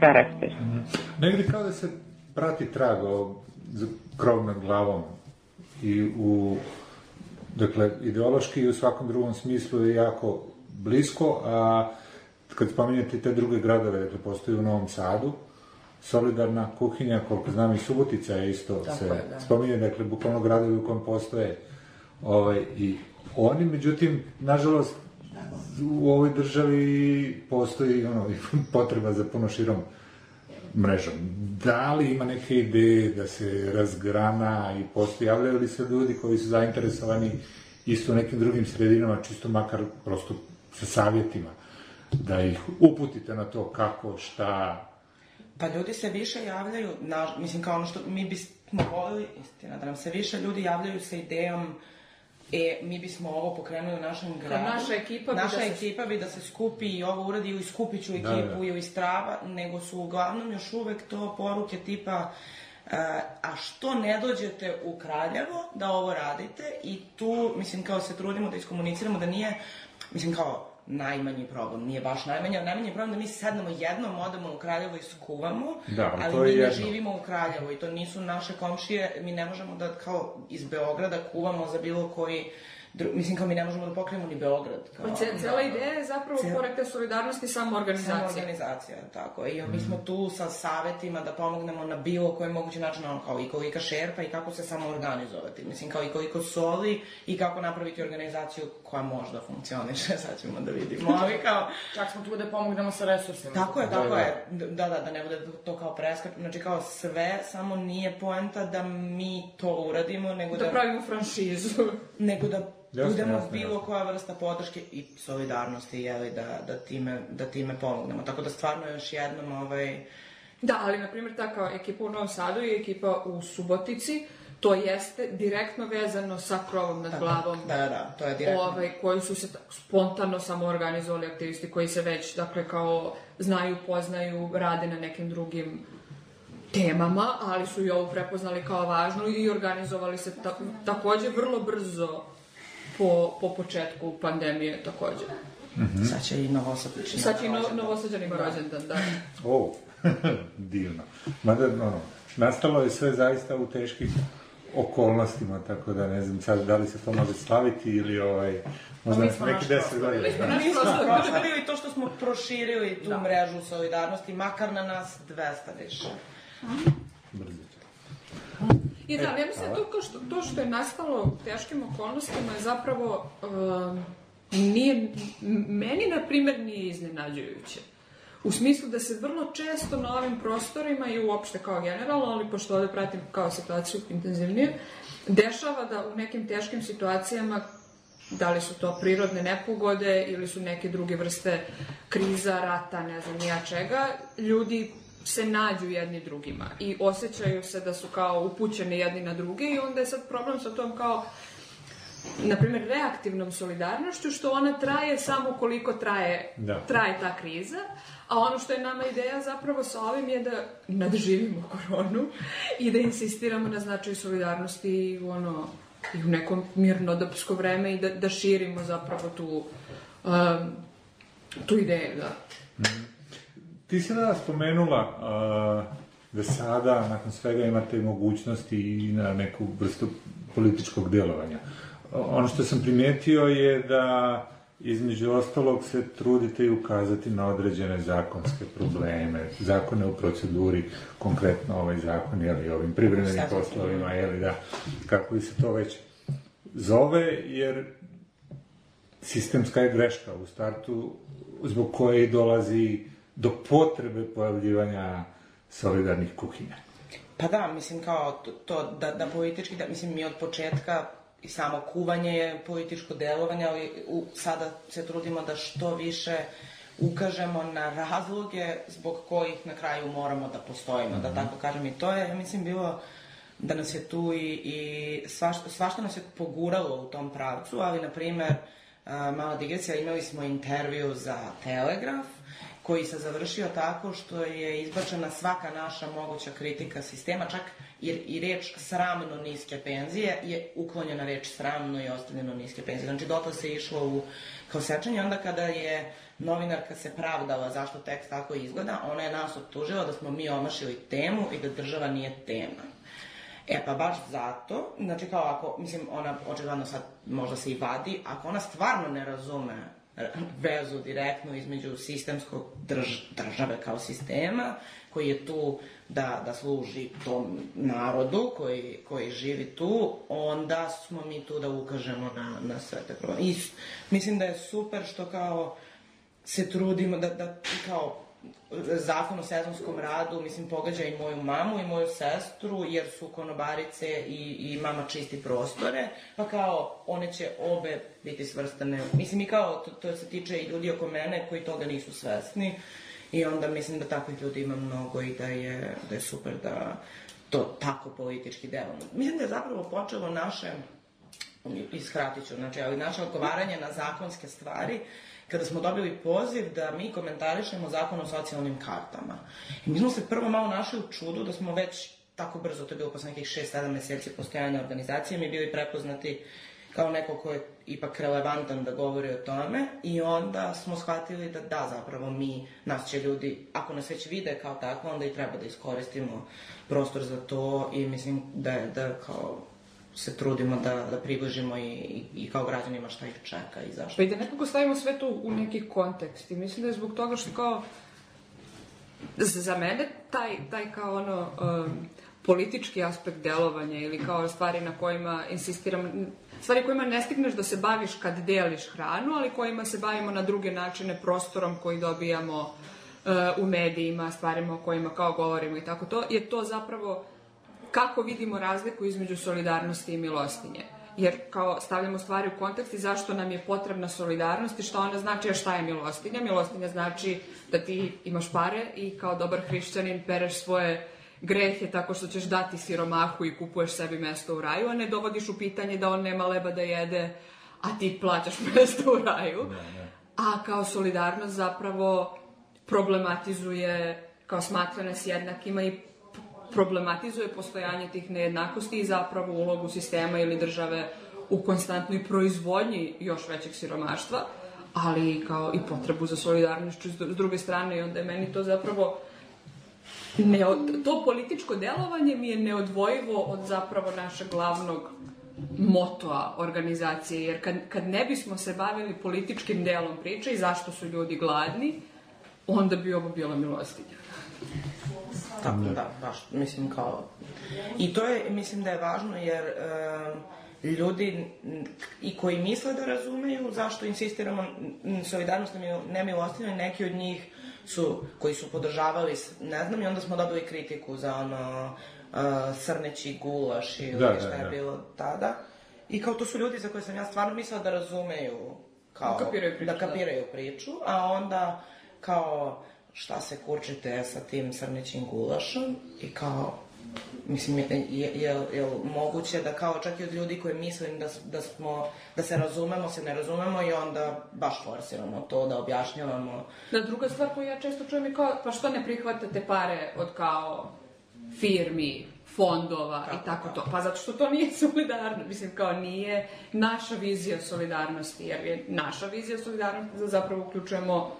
Karakter. Negde kao da se prati trag ovog za krov nad glavom i u dakle ideološki i u svakom drugom smislu je jako blisko, a kad spominjete te druge gradove, dakle postoji u Novom Sadu, solidarna kuhinja, koliko znam i Subotica je isto Tako se je, da. spominje, dakle bukvalno gradovi u kojem postoje ovaj, i oni, međutim, nažalost, u ovoj državi postoji ono, (laughs) potreba za puno širom mrežom. Da li ima neke ideje da se razgrana i postoji, javljaju li se ljudi koji su zainteresovani isto u nekim drugim sredinama, čisto makar prosto sa savjetima, da ih uputite na to kako, šta, Pa ljudi se više javljaju, na, mislim kao ono što mi bismo volili, istina, da nam se više ljudi javljaju sa idejom e, mi bismo ovo pokrenuli u našem gradu. naša ekipa bi naša da se- ekipa bi da se skupi i ovo uradi i skupit ću Da, ekipu da. i iz trava, nego su uglavnom još uvek to poruke tipa e, a što ne dođete u Kraljevo da ovo radite i tu, mislim, kao se trudimo da iskomuniciramo da nije, mislim, kao najmanji problem, nije baš najmanji, ali najmanji problem da mi sednemo jednom, odemo u Kraljevo i skuvamo, Da, ali mi je ne jedno. živimo u Kraljevu i to nisu naše komšije, mi ne možemo da kao iz Beograda kuvamo za bilo koji dru... mislim kao mi ne možemo da pokrijemo ni Beograd. Kao, Pa ce- cela ideja je zapravo, Cela- pored te solidarnosti, samo organizacija. Samo organizacija, tako. I mi smo tu sa savetima da pomognemo na bilo koji mogući način, ono kao i koliko šerpa i kako se samo organizovati. Mislim, kao i koliko soli i kako napraviti organizaciju koja možda funkcioniše, (laughs) sad ćemo da vidimo. Ali kao, (laughs) Čak smo tu da pomognemo sa resursima. Tako je, Da, tako da. je. Da, da, da ne bude to kao preskak. Znači kao sve, samo nije poenta da mi to uradimo, nego da... Da pravimo franšizu. Nego da Jasno, budemo jasno, bilo jasno. koja vrsta podrške i solidarnosti, jeli, da, da, time, da time pomognemo. Tako da stvarno još jednom, ovaj... Da, ali na primjer ta kao ekipa u Novom Sadu i ekipa u Subotici, to jeste direktno vezano sa krovom nad glavom. Da, da, da, to je direktno. Ovaj, koji su se tako spontano samo organizovali aktivisti koji se već, dakle, kao znaju, poznaju, rade na nekim drugim temama, ali su i ovo prepoznali kao važno i organizovali se ta, takođe vrlo brzo po, po početku pandemije takođe. Mhm. Sad će i novosadnični. Sad će i no, novosađan ima rođendan, da. O, (laughs) divno. Mada, ono, nastalo je sve zaista u teškim okolnostima, tako da ne znam sad da li se to može slaviti ili ovaj, možda neki naš deset godina. Mi smo proslavili (laughs) i to što smo proširili tu mrežu solidarnosti, makar na nas 200 više. I da, ja mislim to, kao što, to što je nastalo u teškim okolnostima je zapravo um, nije, meni, na primjer, nije iznenađujuće. U smislu da se vrlo često na ovim prostorima i uopšte kao generalno, ali pošto ovde pratim kao situaciju intenzivnije, dešava da u nekim teškim situacijama da li su to prirodne nepogode ili su neke druge vrste kriza, rata, ne znam nija čega, ljudi se nađu jedni drugima i osjećaju se da su kao upućeni jedni na druge i onda je sad problem sa tom kao na primjer, reaktivnom solidarnošću, što ona traje samo koliko traje, Da. traje ta kriza, a ono što je nama ideja zapravo sa ovim je da nadživimo koronu i da insistiramo na značaju solidarnosti i u, ono, i u nekom mirnodopsko vreme i da, da širimo zapravo tu, um, tu ideju, da. Ti si da spomenula uh, da sada, nakon svega, imate mogućnosti i na neku vrstu političkog delovanja. Ono što sam primetio je da između ostalog se trudite i ukazati na određene zakonske probleme, zakone u proceduri, konkretno ovaj zakon, jeli, ovim privremenim poslovima, jeli, da, kako li se to već zove, jer sistemska je greška u startu zbog koje dolazi do potrebe pojavljivanja solidarnih kuhinja. Pa da, mislim kao to, to da, da politički, da, mislim mi od početka i samo kuvanje je političko delovanje, ali u, sada se trudimo da što više ukažemo na razloge zbog kojih na kraju moramo da postojimo, da tako kažem. I to je, ja mislim, bilo da nas je tu i, i svašta, svašta nas je poguralo u tom pravcu, ali, na primer, mala digresija, imali smo intervju za Telegraf, koji se završio tako što je izbačena svaka naša moguća kritika sistema, čak i, i reč sramno niske penzije je uklonjena reč sramno i ostavljeno niske penzije. Znači, dotle se išlo u kao sečanje. Onda kada je novinarka se pravdala zašto tekst tako izgleda, ona je nas optužila da smo mi omašili temu i da država nije tema. E pa baš zato, znači kao ako, mislim, ona očigledno sad možda se i vadi, ako ona stvarno ne razume vezu direktnu između sistemskog drž, države kao sistema, koji je tu da, da služi tom narodu koji, koji živi tu, onda smo mi tu da ukažemo na, na sve te probleme. I mislim da je super što kao se trudimo da, da kao zakon o sezonskom radu, mislim, pogađa i moju mamu i moju sestru, jer su konobarice i, i mama čisti prostore, pa kao, one će obe biti svrstane. Mislim, i kao, to, to se tiče i ljudi oko mene koji toga nisu svesni, i onda mislim da takvih ljudi ima mnogo i da je, da je super da to tako politički delamo. Mislim da je zapravo počelo naše iskratit ću, znači, ali naše odgovaranje na zakonske stvari, kada smo dobili poziv da mi komentarišemo zakon o socijalnim kartama. I mi smo se prvo malo našli u čudu da smo već tako brzo, to je bilo posle nekih 6-7 meseci postojanja organizacije, mi bili prepoznati kao neko ko je ipak relevantan da govori o tome i onda smo shvatili da da, zapravo mi, nas će ljudi, ako nas već vide kao tako, onda i treba da iskoristimo prostor za to i mislim da, je- da kao se trudimo da, da približimo i, i, kao građanima šta ih čeka i zašto. Pa i da nekako stavimo sve to u neki kontekst i mislim da je zbog toga što kao za za mene taj, taj kao ono um, politički aspekt delovanja ili kao stvari na kojima insistiram, stvari kojima ne stigneš da se baviš kad deliš hranu, ali kojima se bavimo na druge načine, prostorom koji dobijamo uh, u medijima, stvarima o kojima kao govorimo i tako to, je to zapravo kako vidimo razliku između solidarnosti i milostinje. Jer kao stavljamo stvari u kontekst i zašto nam je potrebna solidarnost i šta ona znači, a šta je milostinja. Milostinja znači da ti imaš pare i kao dobar hrišćanin pereš svoje greh je tako što ćeš dati siromahu i kupuješ sebi mesto u raju, a ne dovodiš u pitanje da on nema leba da jede, a ti plaćaš (laughs) mesto u raju. A kao solidarnost zapravo problematizuje, kao smatra nas jednakima i problematizuje postojanje tih nejednakosti i zapravo ulogu sistema ili države u konstantnoj proizvodnji još većeg siromaštva, ali kao i potrebu za solidarnošću s druge strane i onda je meni to zapravo ne, to političko delovanje mi je neodvojivo od zapravo našeg glavnog motoa organizacije, jer kad, kad ne bismo se bavili političkim delom priče i zašto su ljudi gladni, onda bi ovo bila milostinja. Tako, da, baš, mislim kao... I to je, mislim da je važno jer e, ljudi i koji misle da razumeju zašto insistiramo solidarnost na nemilostinju, neki od njih su, koji su podržavali, ne znam, i onda smo dobili kritiku za ono e, srneći gulaš ili Da, da, šta je da. bilo tada. I kao to su ljudi za koje sam ja stvarno mislila da razumeju kao, Da kapiraju priču, da kapiraju priču, a onda kao šta se kurčite sa tim srnećim gulašom i kao Mislim, je, je, je, je moguće da kao čak i od ljudi koji mislim da, da smo, da se razumemo, se ne razumemo i onda baš forsiramo to da objašnjavamo. Da, druga stvar koju ja često čujem je kao, pa što ne prihvatate pare od kao firmi, fondova i tako to. Pa zato što to nije (laughs) solidarno. Mislim, kao nije naša vizija solidarnosti, jer je naša vizija solidarnosti da zapravo uključujemo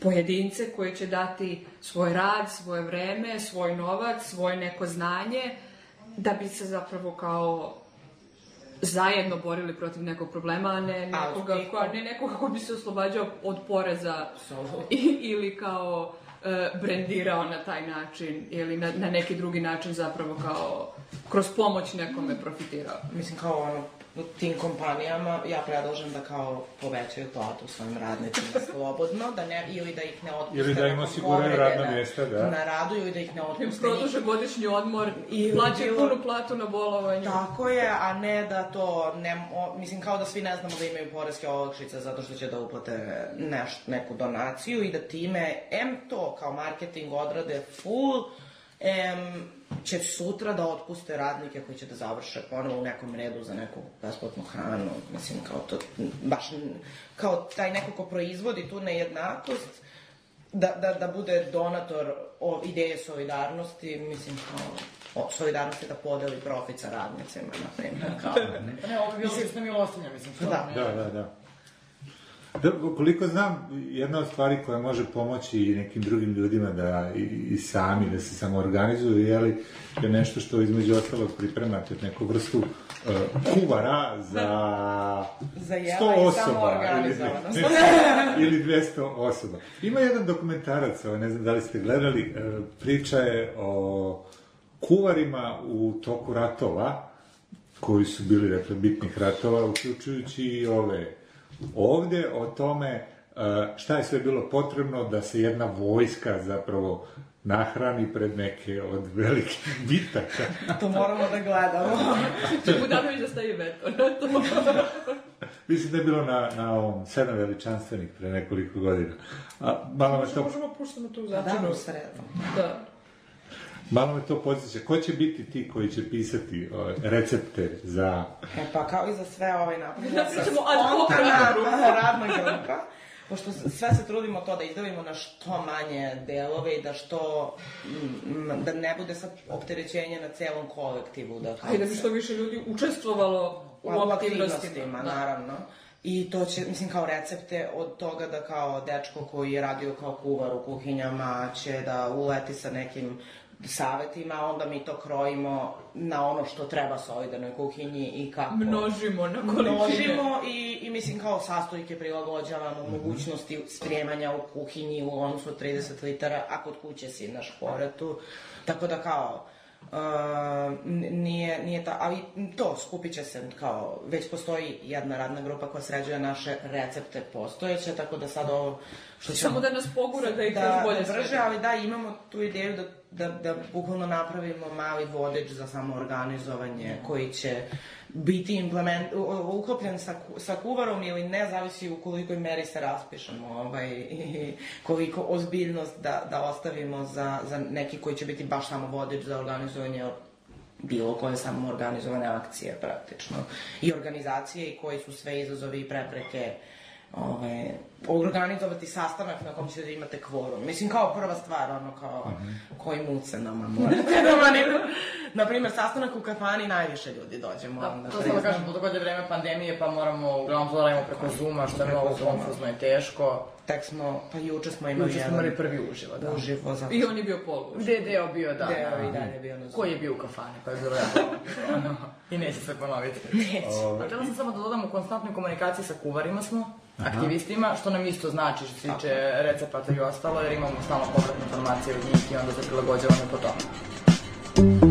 pojedince koji će dati svoj rad, svoje vreme, svoj novac, svoje neko znanje, da bi se zapravo kao zajedno borili protiv nekog problema, a ne nekoga, ko, ne nekoga ko bi se oslobađao od poreza (laughs) i, ili kao e, brendirao na taj način ili na, na neki drugi način zapravo kao kroz pomoć nekome profitirao. Mislim, kao ono, u tim kompanijama ja predlažem da kao povećaju platu svojim radnicima slobodno, da ne, ili da ih ne otpuste. Ili da im osiguraju radna na- mjesta, da. Na radu ili da ih ne Im otpuste. produže godišnji odmor i Ili plaćaju punu platu na bolovanju. Tako je, a ne da to, ne, o, mislim kao da svi ne znamo da imaju poreske olakšice zato što će da uplate neš, neku donaciju i da time, em to kao marketing odrade full, em, će sutra da otpuste radnike koji će da završe ponovo u nekom redu za neku besplatnu hranu. Mislim, kao to, baš, kao taj neko ko proizvodi tu nejednakost, da, da, da bude donator o ideje solidarnosti, mislim, kao, o, solidarnosti da podeli profit sa radnicima, na primjer, kao. (laughs) Pa ne, ovo bi bilo čisto milostinja, mislim, što Da. Da, da, da. Da, koliko znam, jedna od stvari koja može pomoći i nekim drugim ljudima da i, i sami da se samo organizuju, je li, je nešto što između ostalog pripremate neku vrstu uh, kuvara za Za jela 100 i osoba ili, ili 200 osoba. Ima jedan dokumentarac, ovaj, ne znam da li ste gledali, uh, priča je o kuvarima u toku ratova, koji su bili, dakle, bitnih ratova, uključujući i ove ovde, o tome e, šta je sve bilo potrebno da se jedna vojska zapravo nahrani pred neke od velikih (laughs) bitaka. To moramo da gledamo. (laughs) Če Budanović da stavi veto na (laughs) to. Mislim da je bilo na, na ovom sedam veličanstvenih pre nekoliko godina. A malo me to, Možemo puštamo tu Da, začinu. u sredu. Da. Malo me to podsjeća. Ko će biti ti koji će pisati o, recepte za... E pa kao i za sve ovaj napravljeno Da pričamo ad hoc radna grupa. Pošto sve se trudimo to da izdavimo na što manje delove i da što, mm, da ne bude sad opterećenje na celom kolektivu. Da, A i da bi što više ljudi učestvovalo u u aktivnostima. aktivnostima, Da. naravno. I to će, mislim, kao recepte od toga da kao dečko koji je radio kao kuvar u kuhinjama će da uleti sa nekim savetima, onda mi to krojimo na ono što treba solidarnoj kuhinji i kako... Množimo na količine. Množimo i, i mislim kao sastojke prilagođavamo mogućnosti spremanja u kuhinji u loncu od 30 litara, a kod kuće si na šporetu. Tako da kao, Uh, nije, nije ta, ali to skupit će se kao, već postoji jedna radna grupa koja sređuje naše recepte postojeće, tako da sad ovo što ćemo... Samo da nas pogura da ih da, još bolje da brže, ali da, imamo tu ideju da, da, da bukvalno napravimo mali vodič za samoorganizovanje koji će biti implement, uklopljen sa, sa kuvarom ili ne, zavisi u kolikoj meri se raspišemo ovaj, i koliko ozbiljnost da, da ostavimo za, za neki koji će biti baš samo vodič za organizovanje bilo koje samo organizovane akcije praktično. I organizacije i koji su sve izazovi i prepreke ovaj, organizovati sastanak na kom će da imate kvorum. Mislim, kao prva stvar, ono, kao, koji muce nama morate da manimo. Naprimjer, sastanak u kafani najviše ljudi dođe, moram da, To samo da kažem, god je vreme pandemije, pa moramo, uglavnom to radimo preko Zuma, što je mnogo konfuzno i teško. Tek smo, pa juče smo imali Juče smo jedan- imali prvi uživo, da. Uživo, zato I on je bio polu. Gde je deo bio, da. Deo da. i dalje bio na Zoomu. Koji je bio u kafani, pa je bilo jako. I neće se ponoviti. Neće. A htjela sam samo da dodam, u konstantnoj komunikaciji sa kuvarima smo. Aktivistima, što nam isto znači što se tiče recepata i ostalo, jer imamo stalno povratne informacije od njih i onda se prilagođavamo po tome.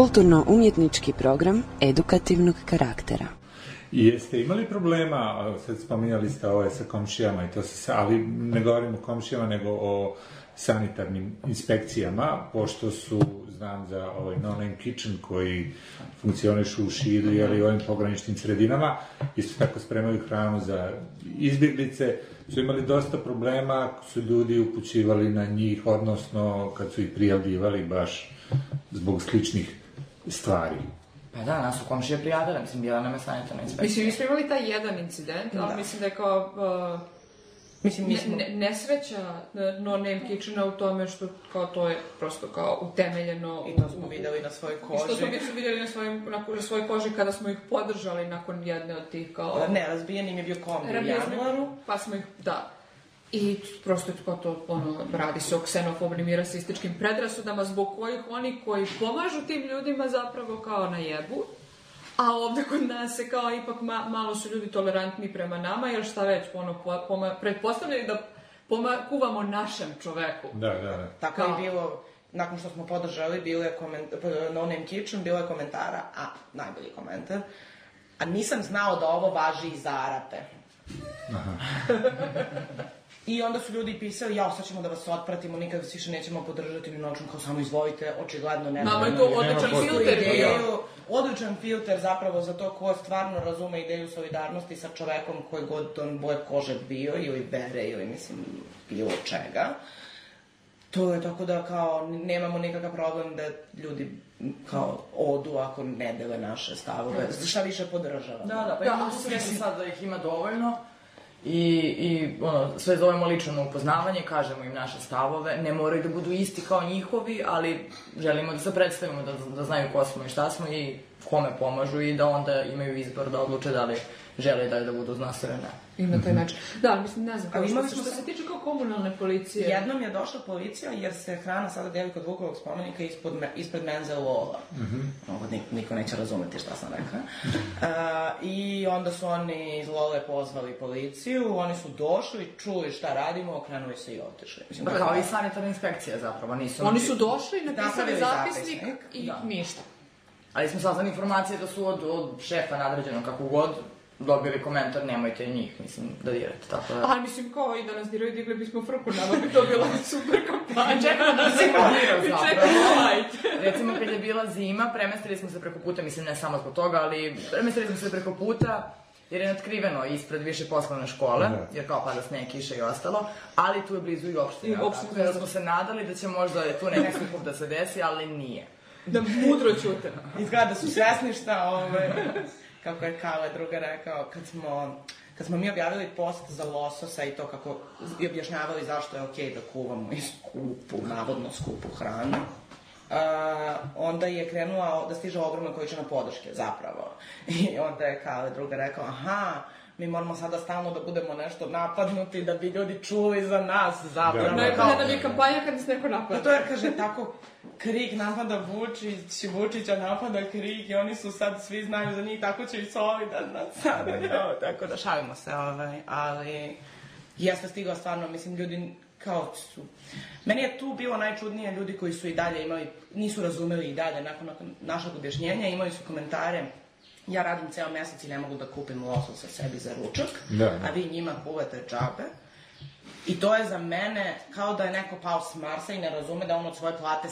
Kulturno-umjetnički program edukativnog karaktera. Jeste imali problema, sad spominjali ste ove sa komšijama i to se, ali ne govorimo o komšijama, nego o sanitarnim inspekcijama, pošto su, znam za ovaj no-name kitchen koji funkcionišu u Širi, ali u ovim pograničnim sredinama, isto tako spremaju hranu za izbjeglice, su imali dosta problema, su ljudi upućivali na njih, odnosno kad su ih prijavljivali baš zbog sličnih stvari. Pa da, nas su komšije prijavile, mislim, bila nam je sanitarna inspekcija. Mislim, mi smo imali taj jedan incident, ali Da. mislim da je kao... Uh, Mislim, mi ne- smo- ne, nesreća uh, No Name Kitchena u tome što kao to je prosto kao utemeljeno... I to smo videli na svojoj I što smo koži. vidjeli na, svojim, na, na svojoj koži kada smo ih podržali nakon jedne od tih kao... Ne, razbijen im je bio kombi u januaru. Pa smo ih, da. I prosto je kao to, ono, radi se o ksenofobnim i rasističkim predrasudama zbog kojih oni koji pomažu tim ljudima zapravo kao na jebu. A ovde kod nas se kao ipak ma- malo su ljudi tolerantni prema nama, jer šta već, ono, po, poma- pretpostavljaju da poma- kuvamo našem čoveku. Da, da, da. Tako Kao- je bilo, nakon što smo podržali, bilo je koment, No Name Kitchen, bilo je komentara, a najbolji komentar, a nisam znao da ovo važi i za Arape. (laughs) I onda su ljudi pisali, ja, sad ćemo da vas otpratimo, nikad vas više nećemo podržati ni nočom, kao samo izvolite, očigledno ne. Nama je to odličan filter ideju, odličan filter zapravo za to ko stvarno razume ideju solidarnosti sa čovekom koji god on boje kože bio ili vere ili mislim bilo čega. To je tako da kao nemamo nikakav problem da ljudi kao odu ako ne dele naše stavove. Šta više podržava. Da, da, pa imamo svesni sad da ih ima dovoljno i, i ono, sve zovemo lično na upoznavanje, kažemo im naše stavove, ne moraju da budu isti kao njihovi, ali želimo da se predstavimo, da, da znaju ko smo i šta smo i kome pomažu i da onda imaju izbor da odluče da li žele da, da budu uz nas ili ne. I na taj način. Da, ali mislim, ne znam, kao Ali što, imali smo što se- tiče kao komunalne policije. Jednom je došla policija jer se hrana sada deli kod Vukovog spomenika ispod, me, ispred menze Lola. Ovo nik, niko neće razumeti šta sam rekla. (laughs) A, I onda su oni iz Lole pozvali policiju, oni su došli, čuli šta radimo, okrenuli se i otišli. Mislim, Pa to je kao i sanitarna inspekcija zapravo, nisu... Oni su došli, napisali zapisnik, zapisnik, i da. ništa. Ali smo saznali informacije da su od, od šefa nadređenog kako god dobili komentar, nemojte njih, mislim, da dirate, tako da... Ali mislim, kao i da nas diraju, digli bismo frku, nama bi to bila (laughs) super kampanja. Čekamo da se planira I zapravo. čekamo. Recimo, kad je bila zima, premestili smo se preko puta, mislim, ne samo zbog toga, ali premestili smo se preko puta, jer je natkriveno ispred više poslovne škole, Da. jer kao pada sneg, kiša i ostalo, ali tu je blizu i opština. I opština, Tako da da. smo se nadali da će možda tu neki sukob da se desi, ali nije. Da mudro ćute. Izgleda da su svesni šta, ovaj, kako je Kale druga rekao, kad smo, kad smo mi objavili post za lososa i to kako, i objašnjavali zašto je okej da kuvamo i skupu, navodno skupu hranu, a, onda je krenula da stiže ogromna količina podrške, zapravo. I onda je Kale druga rekao, aha, mi moramo sada stalno da budemo nešto napadnuti da bi ljudi čuli za nas, zapravo. Da, da, Najbolje Kao- nam je kampanja kad nas neko pa napada. to jer kaže tako, Krik napada Vučić, Vučića napada Krik i oni su sad, svi znaju za njih, tako će i Solidarna sada, jo, (laughs) tako da šalimo se, ovaj, ali jeste stigla stvarno, mislim, ljudi kao su... Meni je tu bilo najčudnije ljudi koji su i dalje imali, nisu razumeli i dalje nakon, nakon našeg objašnjenja, imali su komentare ja radim ceo mesec i ne mogu da kupim losos sa sebi za ručak, Da. a vi njima kuvate džabe. I to je za mene kao da je neko pao s Marsa i ne razume da on od svoje plate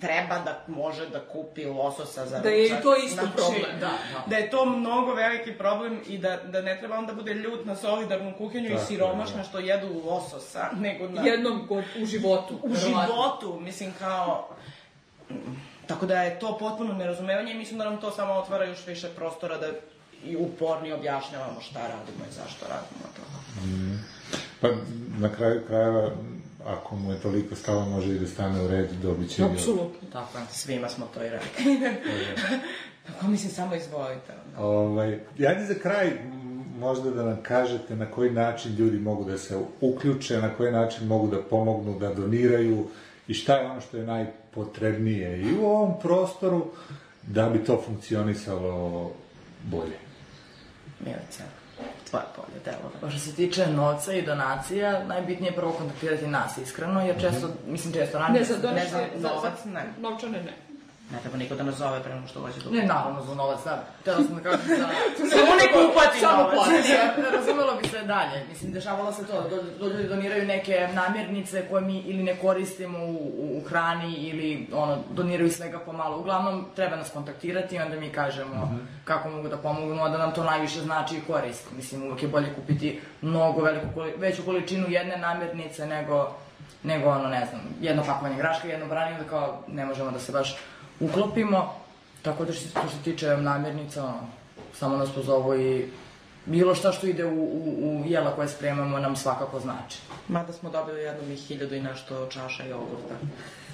treba da može da kupi lososa za Da je ručak. to isto problem. Da, da. Da je to mnogo veliki problem i da, da ne treba onda bude ljut na solidarnu kuhinju Tako i je, siromašne da. što jedu lososa, nego na... Jednom god u životu. u verovatno. životu, mislim kao... mm, Tako da je to potpuno nerazumevanje i mislim da nam to samo otvara još više prostora da i upornije objašnjavamo šta radimo i zašto radimo to. Pa na kraju krajeva, ako mu je toliko stalo, može i da stane u red, dobit će... i- Apsolutno. Tako je. Svima smo to i rekli. (laughs) Tako mislim, samo izvolite. onda. Ovaj, ajde za kraj možda da nam kažete na koji način ljudi mogu da se uključe, na koji način mogu da pomognu, da doniraju i šta je ono što je najpotrebnije i u ovom prostoru da bi to funkcionisalo bolje. Milica, tvoje polje delo. Što se tiče novca i donacija, najbitnije je prvo kontaktirati nas iskreno, jer često, mislim često ranije... Ne, za Ne za, novac, za ne. novčane ne. Ne treba niko da nas zove pre nego što dođe do... Ne, naravno, za novac, da. Tela sam da kažem da... Samo neko uplati Samo novac. plati. Ja, razumelo bi se dalje. Mislim, dešavalo se to. Do, do ljudi doniraju neke namirnice koje mi ili ne koristimo u, u, u hrani ili ono, doniraju svega pomalo. Uglavnom, treba nas kontaktirati i onda mi kažemo kako mogu da pomognu, a da nam to najviše znači i korist. Mislim, uvek je bolje kupiti mnogo veliku, veću količinu jedne namirnice nego nego ono, ne znam, jedno pakovanje graška, jedno branije, da kao ne možemo da se baš uklopimo. Tako da što, se tiče namirnica, samo nas pozovu i bilo šta što ide u, u, u jela koje spremamo nam svakako znači. Mada smo dobili jednom i hiljadu i nešto čaša jogurta.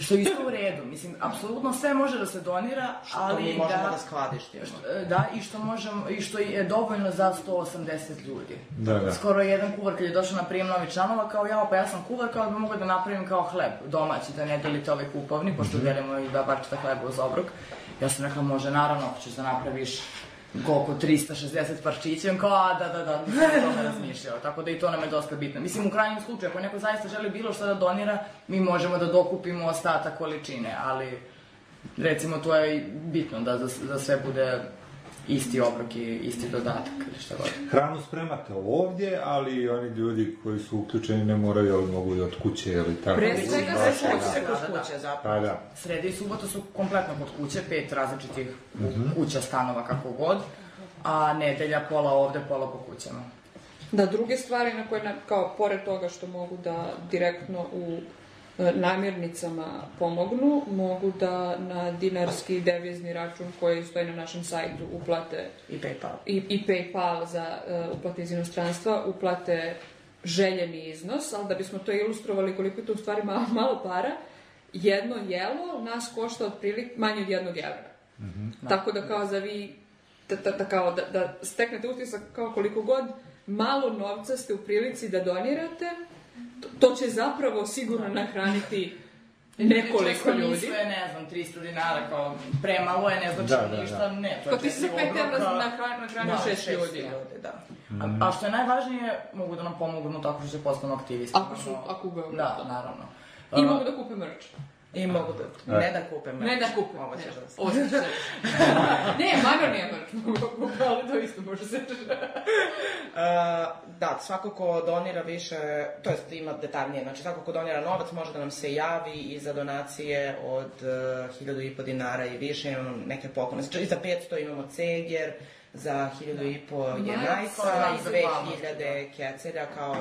Što je isto u redu, mislim, apsolutno sve može da se donira, Što ali mi možemo da, da skladištimo. da, i što možemo, i što je dovoljno za 180 ljudi. Da, da. Skoro jedan kuvar kad je došao na prijem novih članova, kao ja, pa ja sam kuvar, kao da mogla da napravim kao hleb domaći, da ne delite ovaj kupovni, pošto delimo i dva barčeta hleba uz obrok. Ja sam rekla, može, naravno, ako ćeš da napraviš koliko, 360 parčića, on kao, a, da, da, da, nisam o tome razmišljao, tako da i to nam je dosta bitno. Mislim, u krajnjem slučaju, ako neko zaista želi bilo što da donira, mi možemo da dokupimo ostatak količine, ali recimo to je bitno da, da, da sve bude isti obrok i isti dodatak ili šta god. Hranu spremate ovdje, ali oni ljudi koji su uključeni ne moraju, ali mogu i od kuće ili tako. Pre svega Da, se da, kuće, da. kod kuće zapravo. Pa da. Srede i subota su kompletno kod kuće, pet različitih Mhm. kuća, stanova, kako god, a nedelja pola ovde, pola po kućama. Da, druge stvari na koje, kao pored toga što mogu da direktno u namirnicama pomognu, mogu da na dinarski devizni račun koji stoji na našem sajtu uplate I PayPal. i, i PayPal za uh, uplate iz inostranstva, uplate željeni iznos, ali da bismo to ilustrovali koliko je to u stvari malo, malo para, jedno jelo nas košta otprilike manje od jednog evra. Tako da kao za vi, da, da, da kao da, da steknete utisak kao koliko god malo novca ste u prilici da donirate, to, će zapravo sigurno nahraniti (laughs) nekoliko Često ljudi. misle, ne znam, 300 dinara, kao premalo je, ne znači Da, da, ništa, da. ne, to Kao je ti četiri pet evra obroka. nahran- nahranio Da, šest šest ljudi. ljudi, da. A, a što je najvažnije, mogu da nam pomognu tako što se postanu aktivisti. Ako su, ako Beogradu. Da, naravno. I mogu da kupe merch. I mogu da, ne da kupe merch. Ne da kupe. Ovo ćeš da se. Ovo ćeš da se. (laughs) ne, Mano nije merch, ali to isto može se Uh, da, svako ko donira više, to jest ima detaljnije, znači svako ko donira novac može da nam se javi i za donacije od uh, hiljadu i po dinara i više, imamo neke poklone. Znači i za 500 imamo ceger, za hiljadu i po je Majca, majca i znak dve zahvalnosti, hiljade kecelja kao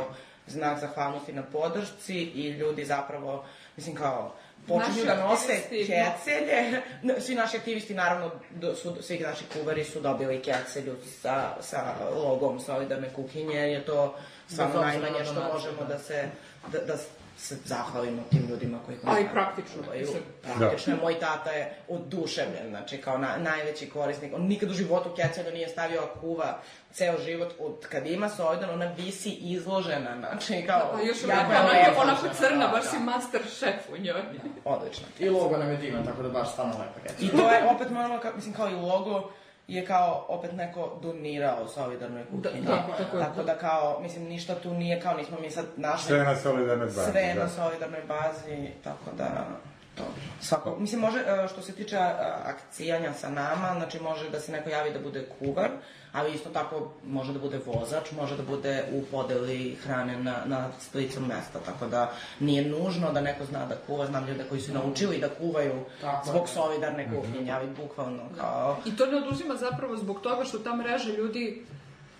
znak zahvalnosti na podršci i ljudi zapravo, mislim kao, počinju da nose kecelje. Svi naši aktivisti, naravno, su, svi naši kuvari su dobili kecelju sa, sa logom solidarne kuhinje, jer je to obzira najmanje na što možemo da. da se, da, da se zahvalimo tim ljudima koji A i praktično, čuvaju. mislim. Praktično je, moj tata je oduševljen, znači kao na, najveći korisnik. On nikad u životu kecelju nije stavio kuva ceo život od kad ima Solidan, ona visi izložena, znači kao... Pa još jako onako, je onako, lepo. onako crna, Da, baš da. si master šef u njoj. Odlično. I logo nam je divan, tako da baš stvarno lepo keca. I to je opet moramo, ka, mislim kao i logo, je kao opet neko donirao solidarnoj kuhinji. Da, tako, tako je. Tako da kao, mislim, ništa tu nije kao nismo mi sad našli... Sve na solidarnoj bazi, Sve da. na solidarnoj bazi, tako da... To, svako, mislim, može, e, što se tiče e, akcijanja sa nama, znači može da se neko javi da bude kuvar, ali isto tako može da bude vozač, može da bude u podeli hrane na, na licu mesta, tako da nije nužno da neko zna da kuva, znam ljude koji su naučili da kuvaju Tako zbog solidarne kuhinje, ali bukvalno kao... I to ne oduzima zapravo zbog toga što ta mreža ljudi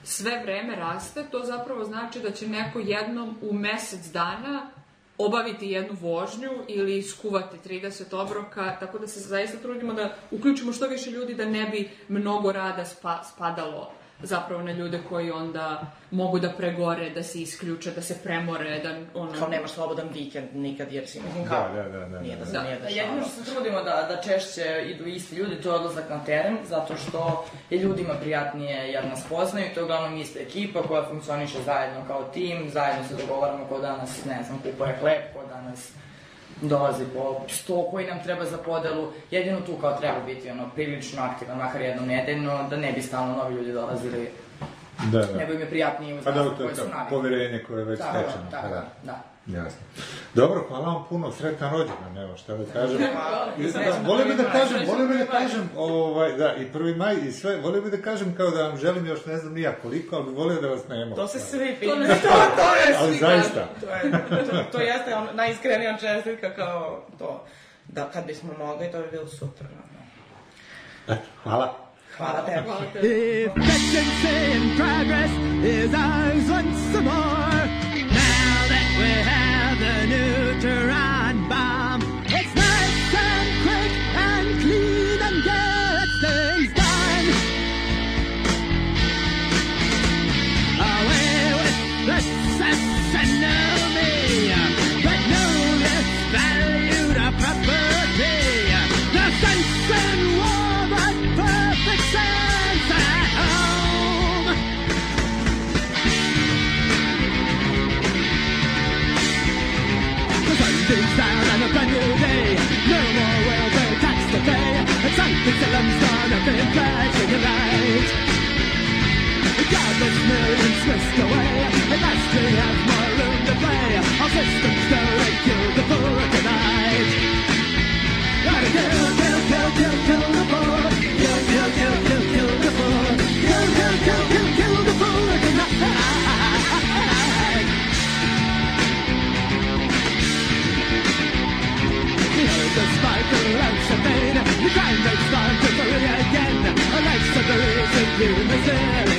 sve vreme raste, to zapravo znači da će neko jednom u mesec dana obaviti jednu vožnju ili skuvati 30 obroka, tako da se zaista trudimo da uključimo što više ljudi da ne bi mnogo rada spa, spadalo zapravo na ljude koji onda mogu da pregore, da se isključe, da se premore, da ono... Kao nemaš slobodan vikend nikad, jer si, mislim, kao... Da, da, da, da, Nije da se da. nije Da, dešavalo. jedino što se trudimo da, da češće idu isti ljudi, to je odlazak na teren, zato što je ljudima prijatnije jer nas poznaju, to je uglavnom ista ekipa koja funkcioniše zajedno kao tim, zajedno se dogovaramo ko danas, ne znam, kupuje hleb, ko danas dolazi po sto koji nam treba za podelu, jedino tu kao treba biti ono prilično aktivan, makar jednom nedeljno, da ne bi stalno novi ljudi dolazili, Da, da. nego im je prijatnije uz Pa nas dobro, to je koji su navikli. poverenje koje je već Tako, stečeno. tako, pa da. da. Jasno. Dobro, hvala vam puno, sretan rođendan, evo šta da kažem. Hvala. I, Srećan da, volio bih da kažem, volio bih da kažem, ovaj, da, i prvi maj i sve, volio bih da kažem kao da vam želim još ne znam nija koliko, ali bih volio da vas nema. To se svi pita. (laughs) To To, to je Ali zaista. To, je, to, to jeste on, najiskrenija čestitka kao to. Da, kad bismo mogli, to bi bilo super. Hvala. Hvala tebi. Hvala tebi. If decency in progress is ours once more, now that we have the neutron bomb, Salem's gonna be flashing a light. Godless millions whisked away. At last we have more room to play. Our systems and kill the poor tonight. Gotta kill, kill, kill, kill, kill the poor. Kill, kill, kill, kill, kill the poor. Kill, kill, kill, kill, kill the poor tonight. Despite the ranks of pain, the crime rate's reason you miss it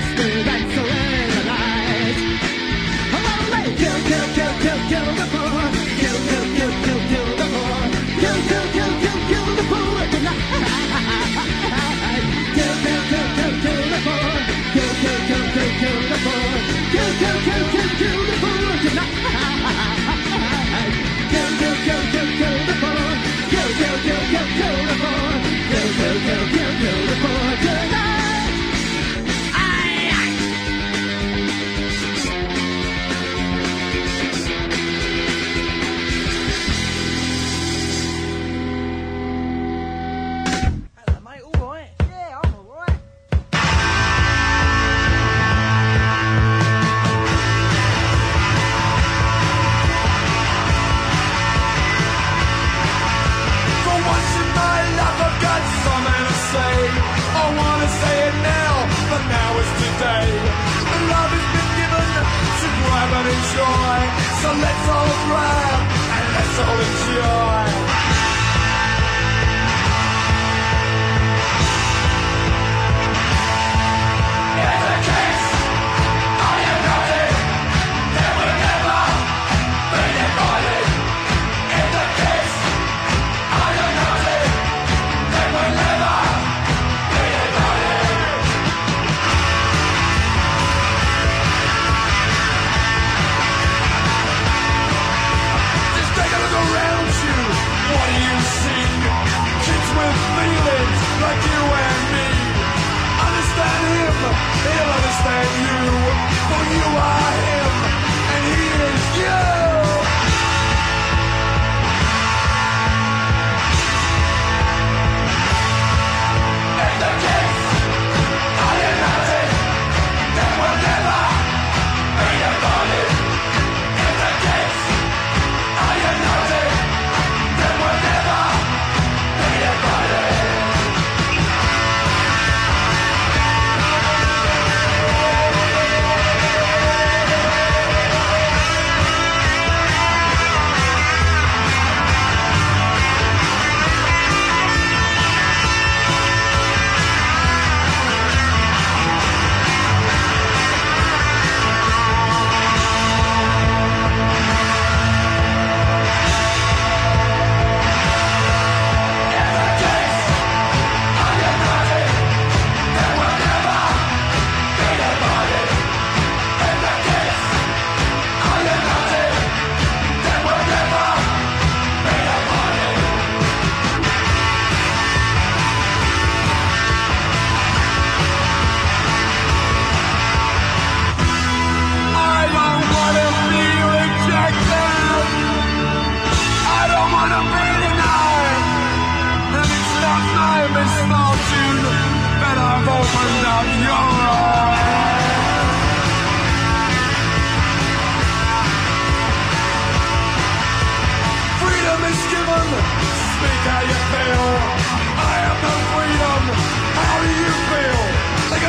vested and the night Oh, let's kill, kill, kill, kill, kill the poor Kill, kill, kill, kill, kill the poor Kill, kill, kill, kill, kill the poor tonight Kill, kill, kill, kill, kill the poor Kill, kill, kill, kill, kill the poor Kill, kill, kill, kill, kill the poor tonight Kill, kill, kill, kill, kill the poor Kill, kill, kill, kill, kill the poor Kill, kill, kill, kill, kill the poor enjoy. So let's all grab and let's all enjoy.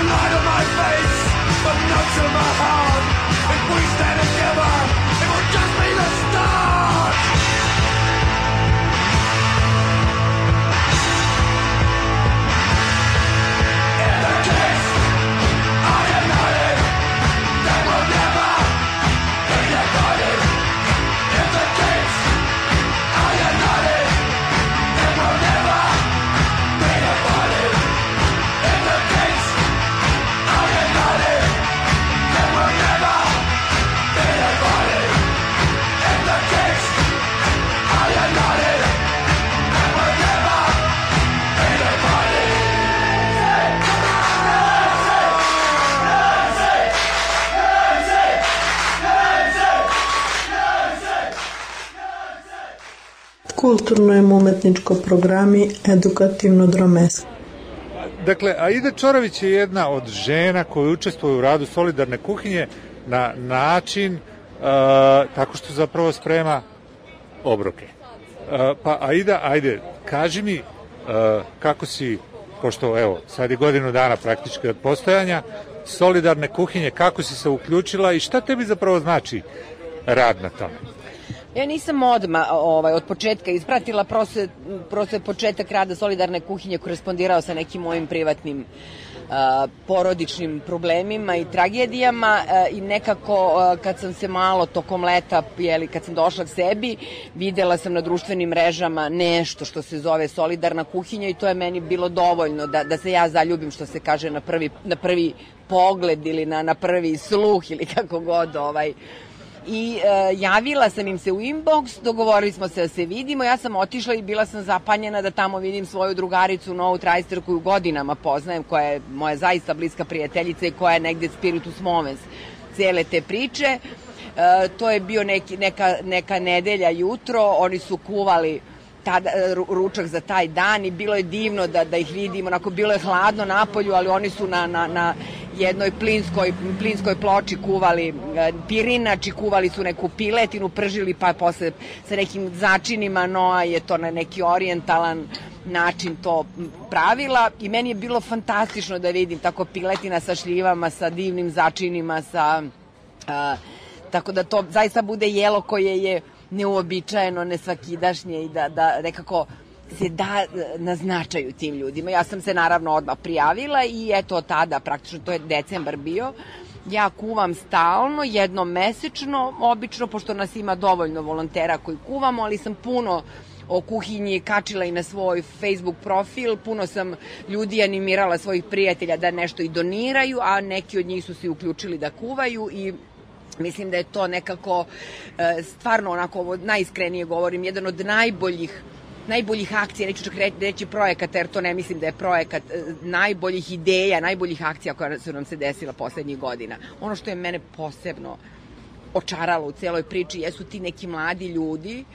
Light on my face, but not to my heart. Kulturno-umetničko programi edukativno-dromeski. Dakle, Aida Čorović je jedna od žena koje učestvuju u radu Solidarne kuhinje na način uh, tako što zapravo sprema obroke. Uh, pa Aida, ajde, kaži mi uh, kako si, pošto evo, sad je godinu dana praktički od postojanja, Solidarne kuhinje, kako si se uključila i šta tebi zapravo znači rad na tome? Ja nisam odma ovaj, od početka ispratila, prosto, je- početak rada solidarne kuhinje korespondirao sa nekim mojim privatnim a, porodičnim problemima i tragedijama a, i nekako a, kad sam se malo tokom leta, jeli, kad sam došla k sebi, videla sam na društvenim mrežama nešto što se zove solidarna kuhinja i to je meni bilo dovoljno da, da se ja zaljubim što se kaže na prvi, na prvi pogled ili na, na prvi sluh ili kako god ovaj, i e, javila sam im se u inbox, dogovorili smo se da se vidimo, ja sam otišla i bila sam zapanjena da tamo vidim svoju drugaricu Novu Trajster koju godinama poznajem, koja je moja zaista bliska prijateljica i koja je negde spiritus movens cele te priče. E, to je bio neki, neka, neka nedelja jutro, oni su kuvali tada, ru- ručak za taj dan i bilo je divno da, da ih vidimo, onako bilo je hladno napolju, ali oni su na, na, na jednoj plinskoj, plinskoj ploči kuvali e, pirinač i kuvali su neku piletinu, pržili pa posle sa nekim začinima, Noa je to na neki orijentalan način to pravila. I meni je bilo fantastično da vidim tako piletina sa šljivama, sa divnim začinima, sa a, tako da to zaista bude jelo koje je neuobičajeno, nesvakidašnje i da, da nekako se da na značaju tim ljudima. Ja sam se naravno odmah prijavila i eto tada, praktično to je decembar bio, ja kuvam stalno, jednom mesečno, obično, pošto nas ima dovoljno volontera koji kuvamo, ali sam puno o kuhinji kačila i na svoj Facebook profil, puno sam ljudi animirala svojih prijatelja da nešto i doniraju, a neki od njih su se uključili da kuvaju i Mislim da je to nekako, e, stvarno onako, ovo najiskrenije govorim, jedan od najboljih najboljih akcija, neću čak reći, projekata, jer to ne mislim da je projekat, e, najboljih ideja, najboljih akcija koja su nam se desila poslednjih godina. Ono što je mene posebno očaralo u celoj priči jesu ti neki mladi ljudi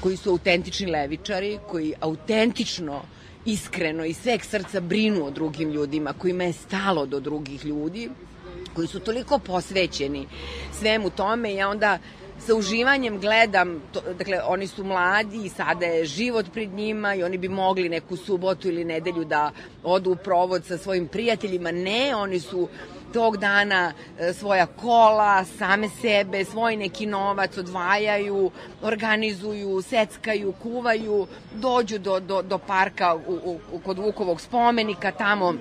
koji su autentični levičari, koji autentično iskreno i sveg srca brinu o drugim ljudima, kojima je stalo do drugih ljudi, koji su toliko posvećeni svemu tome ja onda sa uživanjem gledam, to, dakle oni su mladi i sada je život pred njima i oni bi mogli neku subotu ili nedelju da odu u provod sa svojim prijateljima. Ne, oni su tog dana e, svoja kola, same sebe, svoj neki novac odvajaju, organizuju, seckaju, kuvaju, dođu do, do, do parka u, u, kod Vukovog spomenika, tamo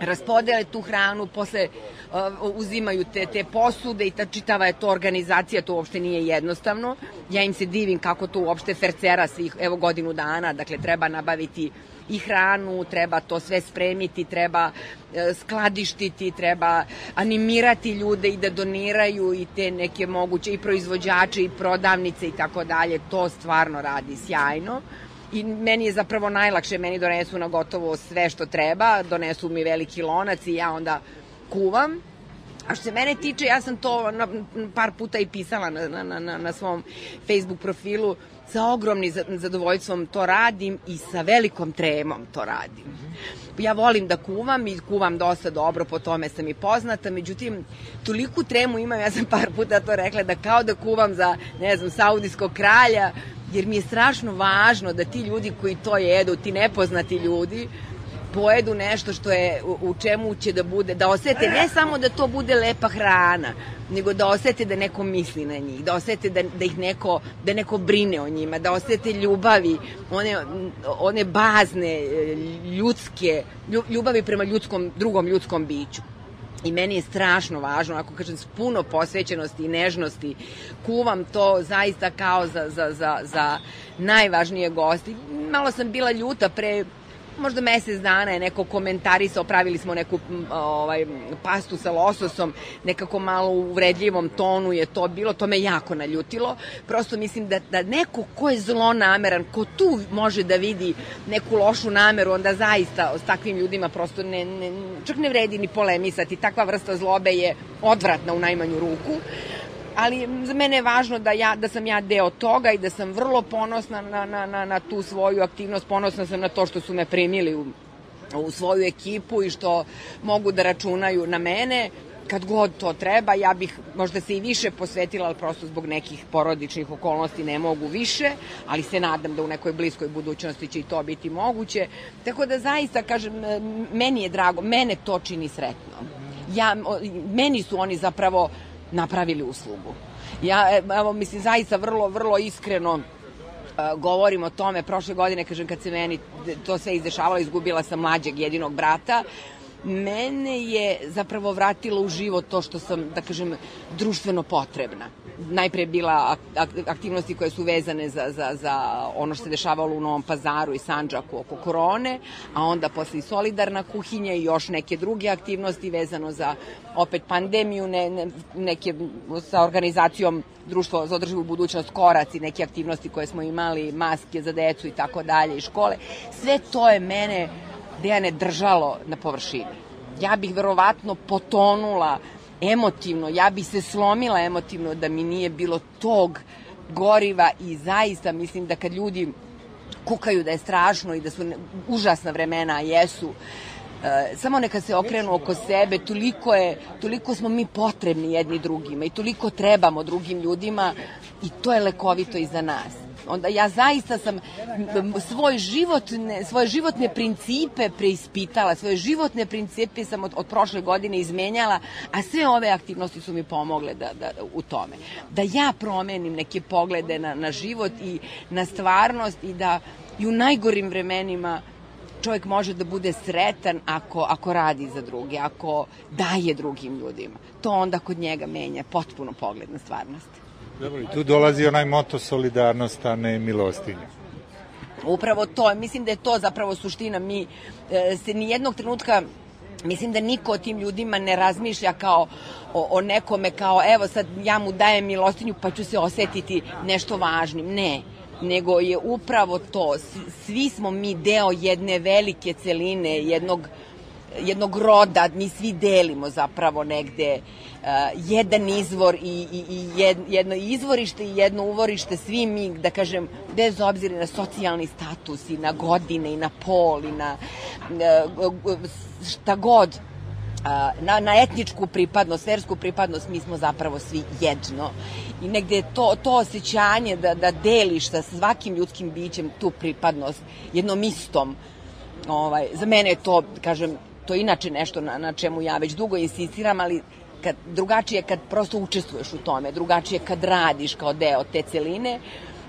raspodele tu hranu, posle uh, uzimaju te, te posude i ta čitava je to organizacija, to uopšte nije jednostavno. Ja im se divim kako to uopšte fercera svih, evo godinu dana, dakle treba nabaviti i hranu, treba to sve spremiti, treba e, skladištiti, treba animirati ljude i da doniraju i te neke moguće i proizvođače i prodavnice i tako dalje. To stvarno radi sjajno i meni je zapravo najlakše, meni donesu na gotovo sve što treba, donesu mi veliki lonac i ja onda kuvam. A što se mene tiče, ja sam to na, par puta i pisala na, na, na, na svom Facebook profilu, sa ogromnim zadovoljstvom to radim i sa velikom tremom to radim. Ja volim da kuvam i kuvam dosta dobro, po tome sam i poznata, međutim, toliku tremu imam, ja sam par puta to rekla, da kao da kuvam za, ne znam, saudijskog kralja, jer mi je strašno važno da ti ljudi koji to jedu, ti nepoznati ljudi, pojedu nešto što je u, čemu će da bude, da osete ne samo da to bude lepa hrana, nego da osete da neko misli na njih, da osete da, da ih neko, da neko brine o njima, da osete ljubavi, one, one bazne, e, ljudske, ljubavi prema ljudskom, drugom ljudskom biću. I meni je strašno važno, ako kažem, s puno posvećenosti i nežnosti, kuvam to zaista kao za, za, za, za najvažnije gosti. Malo sam bila ljuta pre možda mesec dana je neko komentarisao, pravili smo neku ovaj, pastu sa lososom, nekako malo u uvredljivom tonu je to bilo, to me jako naljutilo. Prosto mislim da, da neko ko je zlo nameran, ko tu može da vidi neku lošu nameru, onda zaista s takvim ljudima prosto ne, ne, čak ne vredi ni polemisati. Takva vrsta zlobe je odvratna u najmanju ruku ali za mene je važno da, ja, da sam ja deo toga i da sam vrlo ponosna na, na, na, na tu svoju aktivnost, ponosna sam na to što su me primili u, u svoju ekipu i što mogu da računaju na mene kad god to treba, ja bih možda se i više posvetila, ali prosto zbog nekih porodičnih okolnosti ne mogu više, ali se nadam da u nekoj bliskoj budućnosti će i to biti moguće. Tako da zaista, kažem, meni je drago, mene to čini sretno. Ja, meni su oni zapravo napravili uslugu. Ja, e, evo, mislim, zaista vrlo, vrlo iskreno uh, govorim o tome. Prošle godine, kažem, kad se meni to sve izdešavalo, izgubila sam mlađeg jedinog brata, mene je zapravo vratilo u život to što sam, da kažem, društveno potrebna najpre bila aktivnosti koje su vezane za, za, za ono što se dešavalo u Novom pazaru i Sanđaku oko korone, a onda posle i solidarna kuhinja i još neke druge aktivnosti vezano za opet pandemiju, ne, ne, neke sa organizacijom Društvo za održivu budućnost Korac i neke aktivnosti koje smo imali, maske za decu i tako dalje i škole. Sve to je mene Dejane držalo na površini. Ja bih verovatno potonula emotivno, ja bi se slomila emotivno da mi nije bilo tog goriva i zaista mislim da kad ljudi kukaju da je strašno i da su užasna vremena, a jesu, E, samo neka se okrenu oko sebe, toliko, je, toliko smo mi potrebni jedni drugima i toliko trebamo drugim ljudima i to je lekovito i za nas onda ja zaista sam svoj životne, svoje životne principe preispitala, svoje životne principe sam od, od prošle godine izmenjala, a sve ove aktivnosti su mi pomogle da, da, u tome. Da ja promenim neke poglede na, na život i na stvarnost i da i u najgorim vremenima čovjek može da bude sretan ako, ako radi za druge, ako daje drugim ljudima. To onda kod njega menja potpuno pogled na stvarnost. Dobro, tu dolazi onaj moto solidarnost, a ne milostinja. Upravo to, mislim da je to zapravo suština. Mi e, se ni jednog trenutka Mislim da niko o tim ljudima ne razmišlja kao o, o nekome kao evo sad ja mu dajem milostinju pa ću se osetiti nešto važnim. Ne, nego je upravo to. Svi smo mi deo jedne velike celine, jednog jednog roda, mi svi delimo zapravo negde uh, jedan izvor i, i, i jedno izvorište i jedno uvorište, svi mi, da kažem, bez obzira na socijalni status i na godine i na pol i na uh, šta god, uh, na, na etničku pripadnost, versku pripadnost, mi smo zapravo svi jedno. I negde to, to osjećanje da, da deliš sa svakim ljudskim bićem tu pripadnost, jednom istom, ovaj, za mene je to, kažem, to je inače nešto na, na čemu ja već dugo insistiram, ali kad, drugačije kad prosto učestvuješ u tome, drugačije kad radiš kao deo te celine,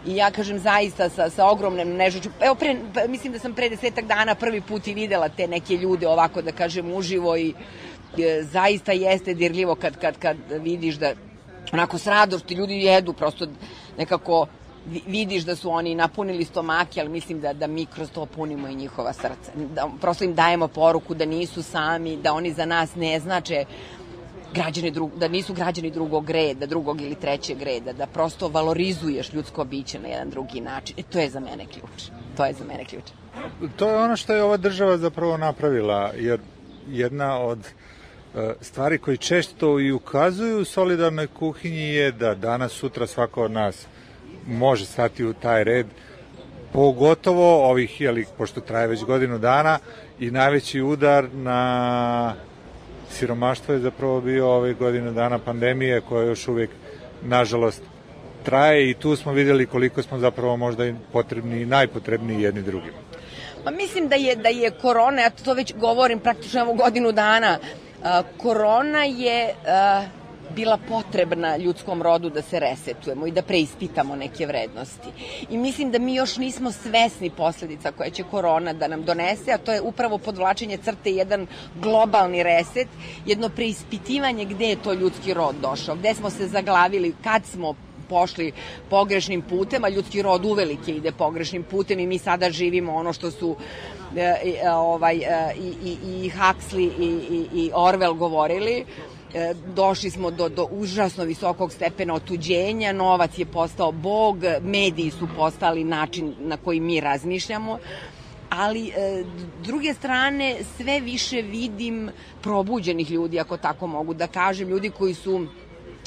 I ja kažem zaista sa, sa ogromnom nežnoću. Evo, pre, pa, mislim da sam pre desetak dana prvi put i videla te neke ljude ovako da kažem uživo i e, zaista jeste dirljivo kad, kad, kad vidiš da onako s radošću ljudi jedu prosto nekako vidiš da su oni napunili stomake, ali mislim da, da mi kroz to punimo i njihova srca. Da, prosto im dajemo poruku da nisu sami, da oni za nas ne znače građani drug, da nisu građani drugog reda, drugog ili trećeg reda, da prosto valorizuješ ljudsko biće na jedan drugi način. E, to je za mene ključ. To je za mene ključ. To je ono što je ova država zapravo napravila, jer jedna od e, stvari koji često i ukazuju u solidarnoj kuhinji je da danas, sutra svako od nas može stati u taj red, pogotovo ovih, jeli, pošto traje već godinu dana, i najveći udar na siromaštvo je zapravo bio ove godine dana pandemije koja još uvijek, nažalost, traje i tu smo videli koliko smo zapravo možda i potrebni i najpotrebniji jedni drugima. Pa mislim da je, da je korona, ja to već govorim praktično evo godinu dana, korona je bila potrebna ljudskom rodu da se resetujemo i da preispitamo neke vrednosti. I mislim da mi još nismo svesni posledica koje će korona da nam donese, a to je upravo podvlačenje crte jedan globalni reset, jedno preispitivanje gde je to ljudski rod došao, gde smo se zaglavili, kad smo pošli pogrešnim putem, a ljudski rod uvelike ide pogrešnim putem i mi sada živimo ono što su e, e, ovaj, e, i, i, i Huxley i, i, i Orwell govorili, došli smo do, do užasno visokog stepena otuđenja, novac je postao bog, mediji su postali način na koji mi razmišljamo, ali e, druge strane sve više vidim probuđenih ljudi, ako tako mogu da kažem, ljudi koji su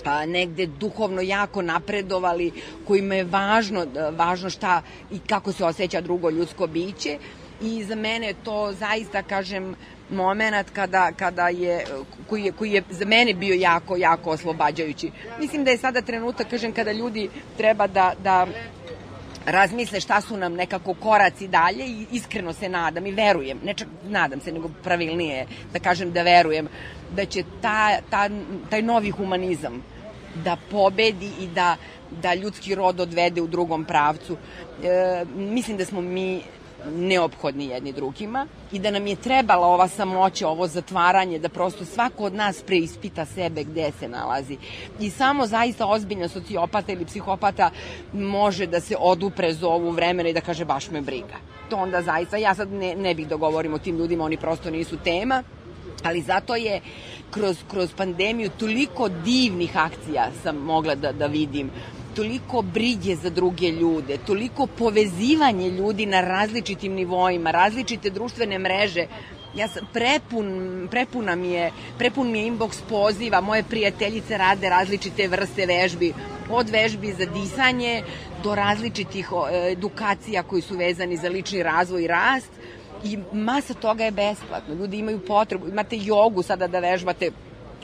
a, negde duhovno jako napredovali, kojima je važno, važno šta i kako se osjeća drugo ljudsko biće i za mene je to zaista, kažem, moment kada, kada je, koji je, koji je za mene bio jako, jako oslobađajući. Mislim da je sada trenutak, kažem, kada ljudi treba da, da razmisle šta su nam nekako koraci dalje i iskreno se nadam i verujem, ne čak nadam se, nego pravilnije da kažem da verujem da će ta, ta, taj novi humanizam da pobedi i da, da ljudski rod odvede u drugom pravcu. E, mislim da smo mi neophodni jedni drugima i da nam je trebala ova samoća, ovo zatvaranje, da prosto svako od nas preispita sebe gde se nalazi. I samo zaista ozbiljna sociopata ili psihopata može da se odupre ovu vremena i da kaže baš me briga. To onda zaista, ja sad ne, ne bih da govorim o tim ljudima, oni prosto nisu tema, ali zato je kroz, kroz pandemiju toliko divnih akcija sam mogla da, da vidim toliko brige za druge ljude, toliko povezivanje ljudi na različitim nivoima, različite društvene mreže. Ja sam prepun, prepuna mi je, prepun mi je inbox poziva, moje prijateljice rade različite vrste vežbi, od vežbi za disanje do različitih edukacija koji su vezani za lični razvoj i rast i masa toga je besplatno. Ljudi imaju potrebu, imate jogu sada da vežbate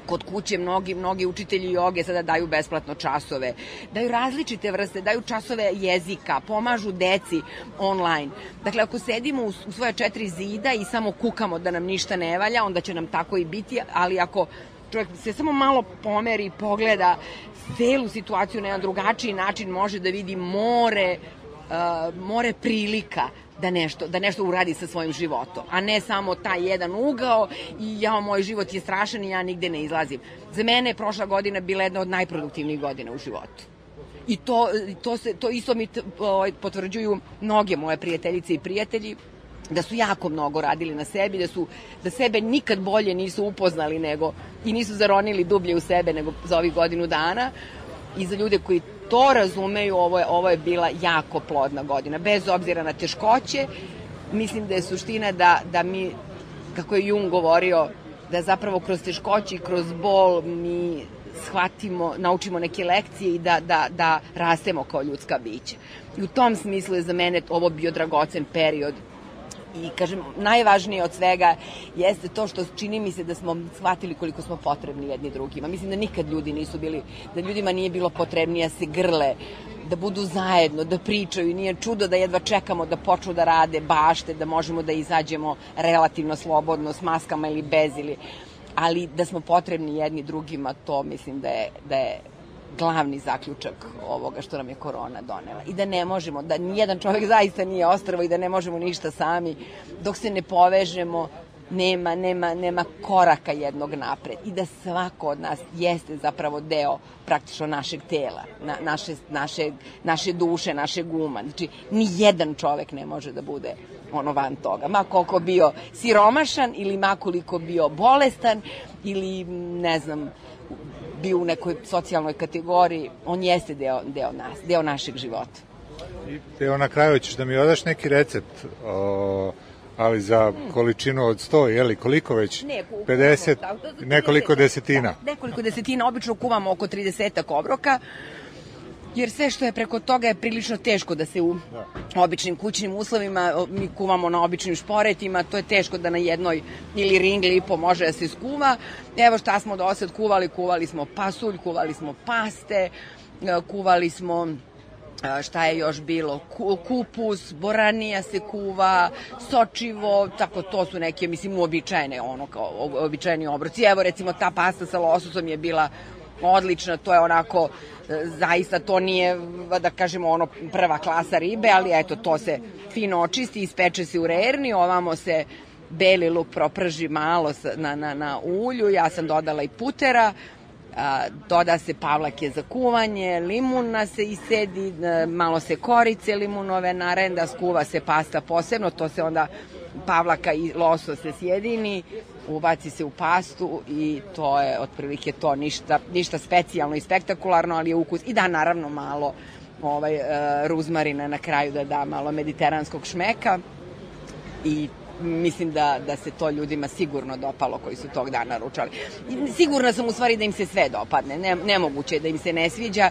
kod kuće mnogi, mnogi učitelji joge sada daju besplatno časove, daju različite vrste, daju časove jezika, pomažu deci online. Dakle, ako sedimo u, u svoje četiri zida i samo kukamo da nam ništa ne valja, onda će nam tako i biti, ali ako čovjek se samo malo pomeri i pogleda celu situaciju na jedan drugačiji način, može da vidi more, uh, more prilika da nešto, da nešto uradi sa svojim životom, a ne samo taj jedan ugao i ja, moj život je strašan i ja nigde ne izlazim. Za mene je prošla godina bila jedna od najproduktivnijih godina u životu. I to, to, se, to isto mi ovaj, potvrđuju mnoge moje prijateljice i prijatelji, da su jako mnogo radili na sebi, da su da sebe nikad bolje nisu upoznali nego i nisu zaronili dublje u sebe nego za ovih godinu dana i za ljude koji to razumeju, ovo je, ovo je bila jako plodna godina. Bez obzira na teškoće, mislim da je suština da, da mi, kako je Jung govorio, da zapravo kroz teškoće i kroz bol mi shvatimo, naučimo neke lekcije i da, da, da rastemo kao ljudska bića. I u tom smislu je za mene ovo bio dragocen period i kažem, najvažnije od svega jeste to što čini mi se da smo shvatili koliko smo potrebni jedni drugima. Mislim da nikad ljudi nisu bili, da ljudima nije bilo potrebnije da se grle, da budu zajedno, da pričaju. Nije čudo da jedva čekamo da počnu da rade bašte, da možemo da izađemo relativno slobodno s maskama ili bez ili ali da smo potrebni jedni drugima, to mislim da je, da je glavni zaključak ovoga što nam je korona donela. I da ne možemo, da nijedan čovek zaista nije ostrvo i da ne možemo ništa sami dok se ne povežemo nema, nema, nema koraka jednog napred i da svako od nas jeste zapravo deo praktično našeg tela, na, naše, naše, naše duše, našeg uma. Znači, ni jedan čovek ne može da bude ono van toga. Ma koliko bio siromašan ili ma koliko bio bolestan ili ne znam, bio u nekoj socijalnoj kategoriji, on jeste deo, deo nas, deo našeg života. I evo na kraju ćeš da mi odaš neki recept o, ali za količinu od 100, je li koliko već? Ne, 50, nekoliko desetina. Da, nekoliko desetina, obično kuvamo oko 30 obroka, jer sve što je preko toga je prilično teško da se u da. običnim kućnim uslovima, mi kuvamo na običnim šporetima, to je teško da na jednoj ili ringli i po može da se skuva. Evo šta smo do osad kuvali, kuvali smo pasulj, kuvali smo paste, e, kuvali smo a, šta je još bilo, Ku- kupus, boranija se kuva, sočivo, tako to su neke, mislim, uobičajene, ono, kao uobičajeni obroci. Evo, recimo, ta pasta sa lososom je bila odlična, to je onako, e, zaista to nije, da kažemo, ono, prva klasa ribe, ali eto, to se fino očisti, ispeče se u rerni, ovamo se beli luk proprži malo na, na, na ulju, ja sam dodala i putera, a, doda se pavlake za kuvanje, limuna se isedi, e, malo se korice limunove narenda, skuva se pasta posebno, to se onda pavlaka i loso se sjedini, ubaci se u pastu i to je otprilike to, ništa, ništa specijalno i spektakularno, ali je ukus. I da, naravno, malo ovaj, e, ruzmarina na kraju da da malo mediteranskog šmeka i mislim da, da se to ljudima sigurno dopalo koji su tog dana ručali. Sigurna sam u stvari da im se sve dopadne, ne, nemoguće je da im se ne sviđa,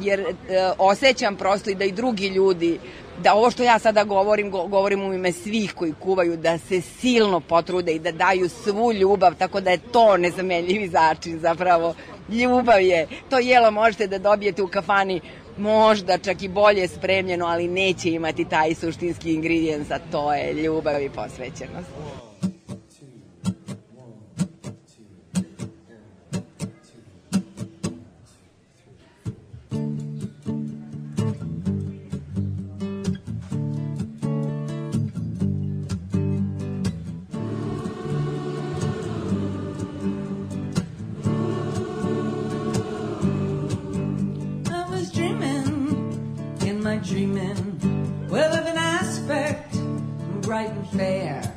jer e, osjećam prosto i da i drugi ljudi, da ovo što ja sada govorim, go, govorim u ime svih koji kuvaju, da se silno potrude i da daju svu ljubav, tako da je to nezamenljivi začin zapravo. Ljubav je, to jelo možete da dobijete u kafani možda čak i bolje spremljeno, ali neće imati taj suštinski ingredijens, a to je ljubav i posvećenost. Dreaming, well of an aspect bright and fair.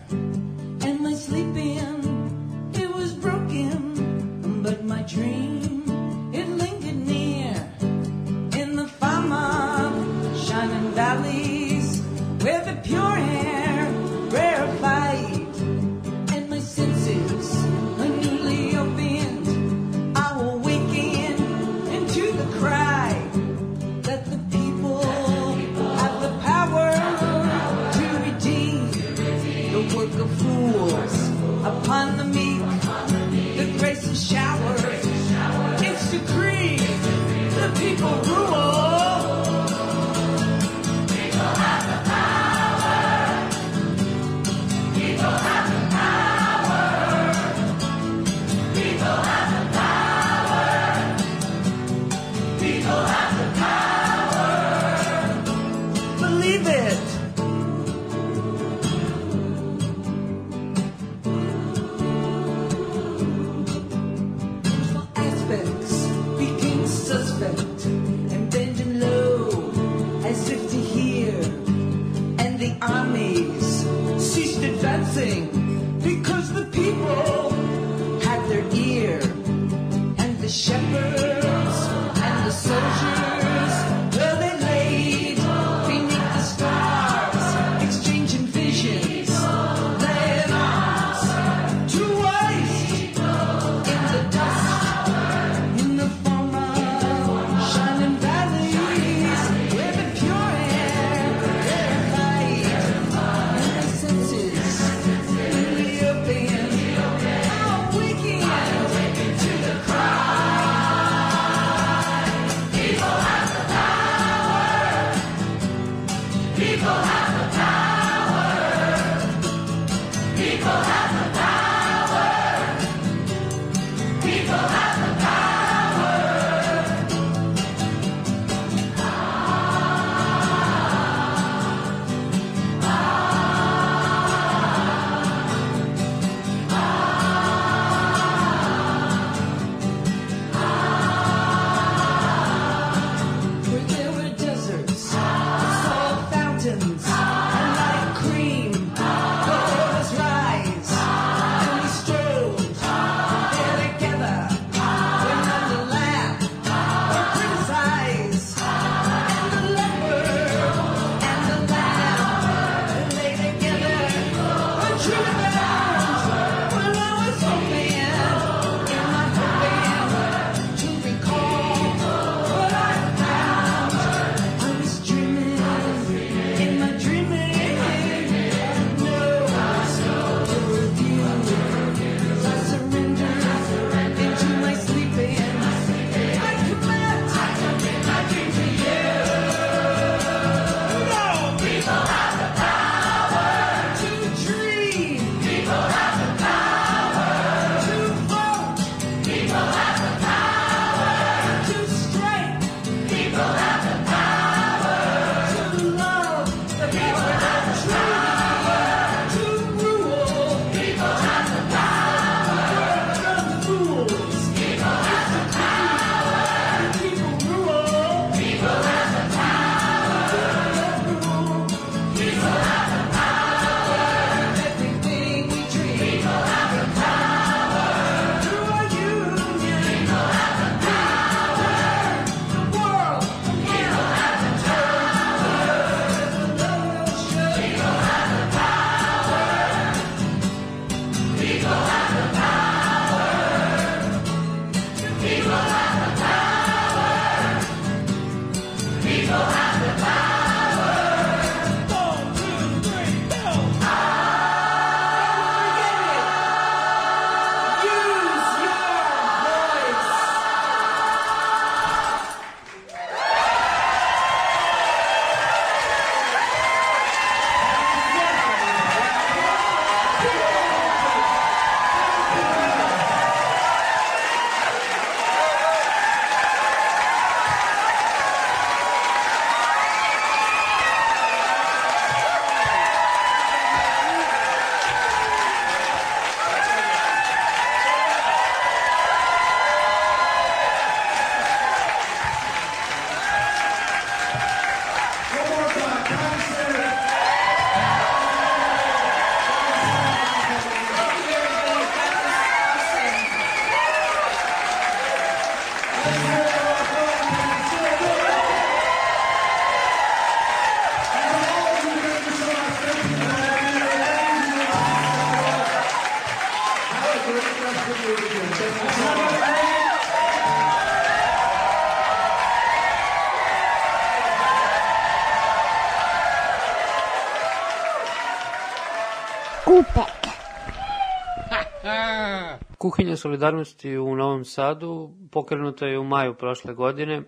Kuhinja solidarnosti u Novom Sadu pokrenuta je u maju prošle godine,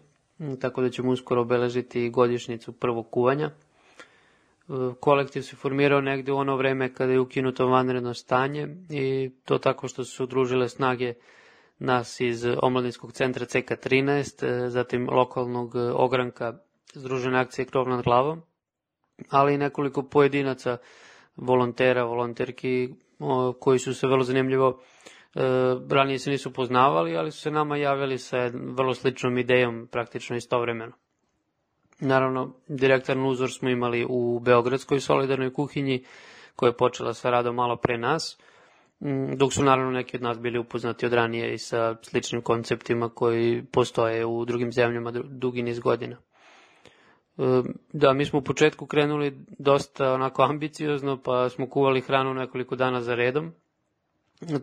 tako da ćemo uskoro obeležiti godišnjicu prvog kuvanja. Kolektiv se formirao negde u ono vreme kada je ukinuto vanredno stanje i to tako što su udružile snage nas iz omladinskog centra CK13, zatim lokalnog ogranka Združene akcije Krov nad glavom, ali i nekoliko pojedinaca volontera, volonterki koji su se vrlo zanimljivo ranije se nisu poznavali, ali su se nama javili sa vrlo sličnom idejom praktično istovremeno. Naravno, direktan uzor smo imali u Beogradskoj solidarnoj kuhinji, koja je počela sa radom malo pre nas, dok su naravno neki od nas bili upoznati od ranije i sa sličnim konceptima koji postoje u drugim zemljama dugi niz godina. Da, mi smo u početku krenuli dosta onako ambiciozno, pa smo kuvali hranu nekoliko dana za redom.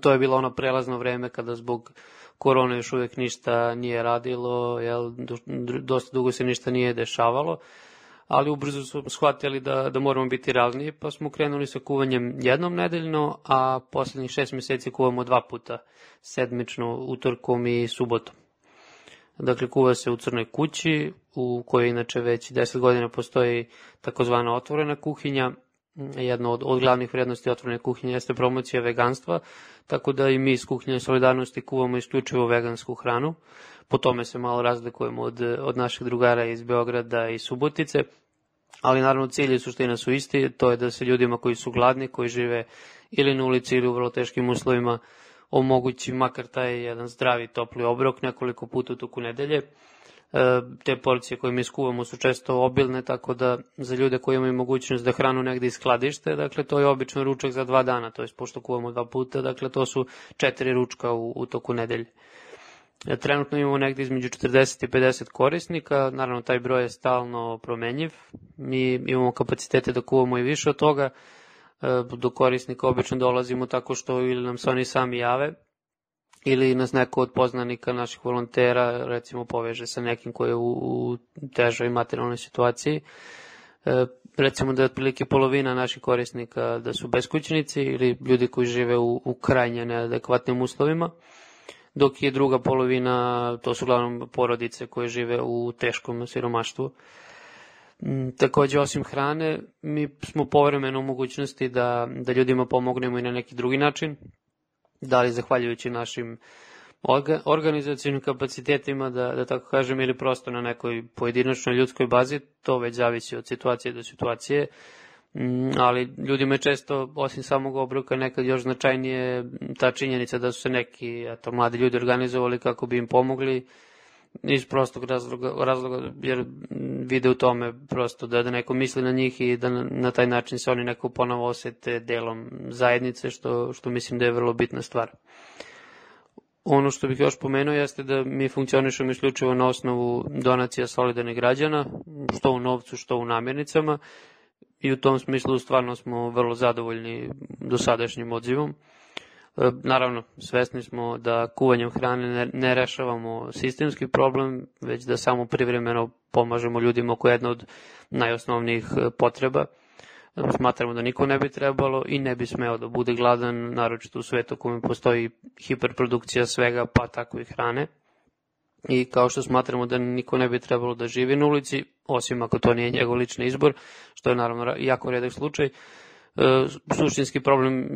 To je bilo ono prelazno vreme kada zbog korone još uvek ništa nije radilo, jel, dosta dugo se ništa nije dešavalo, ali ubrzo smo shvatili da, da moramo biti realniji, pa smo krenuli sa kuvanjem jednom nedeljno, a poslednjih šest meseci kuvamo dva puta, sedmično, utorkom i subotom. Dakle, kuva se u Crnoj kući, u kojoj inače već 10 godina postoji takozvana otvorena kuhinja. Jedna od, od glavnih vrednosti otvorene kuhinje jeste promocija veganstva, tako da i mi iz kuhinje solidarnosti kuvamo isključivo vegansku hranu. Po tome se malo razlikujemo od, od naših drugara iz Beograda i Subotice, ali naravno cilj i suština su isti, to je da se ljudima koji su gladni, koji žive ili na ulici ili u vrlo teškim uslovima, omogući makar taj jedan zdravi topli obrok nekoliko puta u toku nedelje. E, te porcije koje mi skuvamo su često obilne, tako da za ljude koji imaju mogućnost da hranu negde iskladište, dakle to je obično ručak za dva dana, to je pošto kuvamo dva puta, dakle to su četiri ručka u, u toku nedelje. E, trenutno imamo negde između 40 i 50 korisnika, naravno taj broj je stalno promenjiv, mi imamo kapacitete da kuvamo i više od toga, do korisnika obično dolazimo tako što ili nam se oni sami jave, ili nas neko od poznanika naših volontera recimo poveže sa nekim koji je u, u težoj materijalnoj situaciji. E, recimo da je otprilike polovina naših korisnika da su beskućnici ili ljudi koji žive u, u krajnje neadekvatnim uslovima, dok je druga polovina, to su uglavnom porodice koje žive u teškom siromaštvu. Mm, takođe, osim hrane, mi smo povremeno u mogućnosti da, da ljudima pomognemo i na neki drugi način, da li zahvaljujući našim orga, organizacijnim kapacitetima, da, da tako kažem, ili prosto na nekoj pojedinačnoj ljudskoj bazi, to već zavisi od situacije do situacije, mm, ali ljudima je često, osim samog obroka, nekad još značajnije ta činjenica da su se neki eto, mladi ljudi organizovali kako bi im pomogli, iz prostog razloga, razloga jer vide u tome prosto da, da neko misli na njih i da na, taj način se oni neko ponovo osete delom zajednice, što, što mislim da je vrlo bitna stvar. Ono što bih još pomenuo jeste da mi funkcionišemo isključivo na osnovu donacija solidarnih građana, što u novcu, što u namirnicama i u tom smislu stvarno smo vrlo zadovoljni dosadašnjim odzivom. E, naravno, svesni smo da kuvanjem hrane ne, rešavamo sistemski problem, već da samo privremeno pomažemo ljudima oko jedna od najosnovnijih e, potreba. Smatramo da niko ne bi trebalo i ne bi smeo da bude gladan, naročito u svetu kome postoji hiperprodukcija svega, pa tako i hrane. I kao što smatramo da niko ne bi trebalo da živi na ulici, osim ako to nije njegov lični izbor, što je naravno jako redak slučaj, E, suštinski problem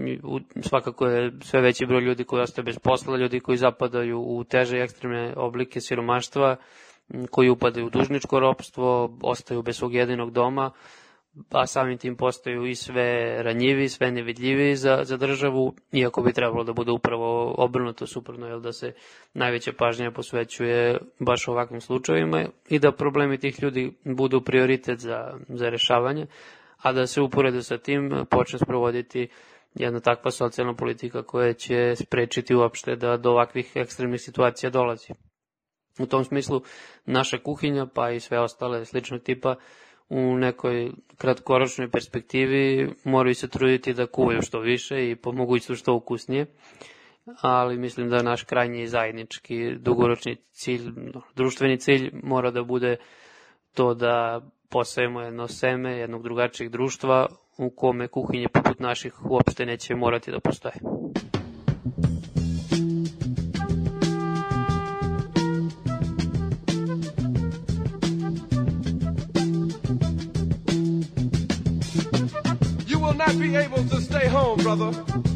svakako je sve veći broj ljudi koji ostaje bez posla, ljudi koji zapadaju u teže i ekstremne oblike siromaštva, koji upadaju u dužničko ropstvo, ostaju bez svog jedinog doma, a samim tim postaju i sve ranjivi, sve nevidljivi za, za državu, iako bi trebalo da bude upravo obrnuto suprotno, jel da se najveća pažnja posvećuje baš ovakvim slučajevima i da problemi tih ljudi budu prioritet za, za rešavanje a da se uporedo sa tim počne sprovoditi jedna takva socijalna politika koja će sprečiti uopšte da do ovakvih ekstremnih situacija dolazi. U tom smislu naša kuhinja pa i sve ostale sličnog tipa u nekoj kratkoročnoj perspektivi moraju se truditi da kuvaju što više i po mogućstvu što ukusnije, ali mislim da naš krajnji zajednički dugoročni cilj, društveni cilj mora da bude to da posajemo jedno seme jednog drugačijeg društva u kome kuhinje poput naših uopšte neće morati da postoje. You will not be able to stay home, brother.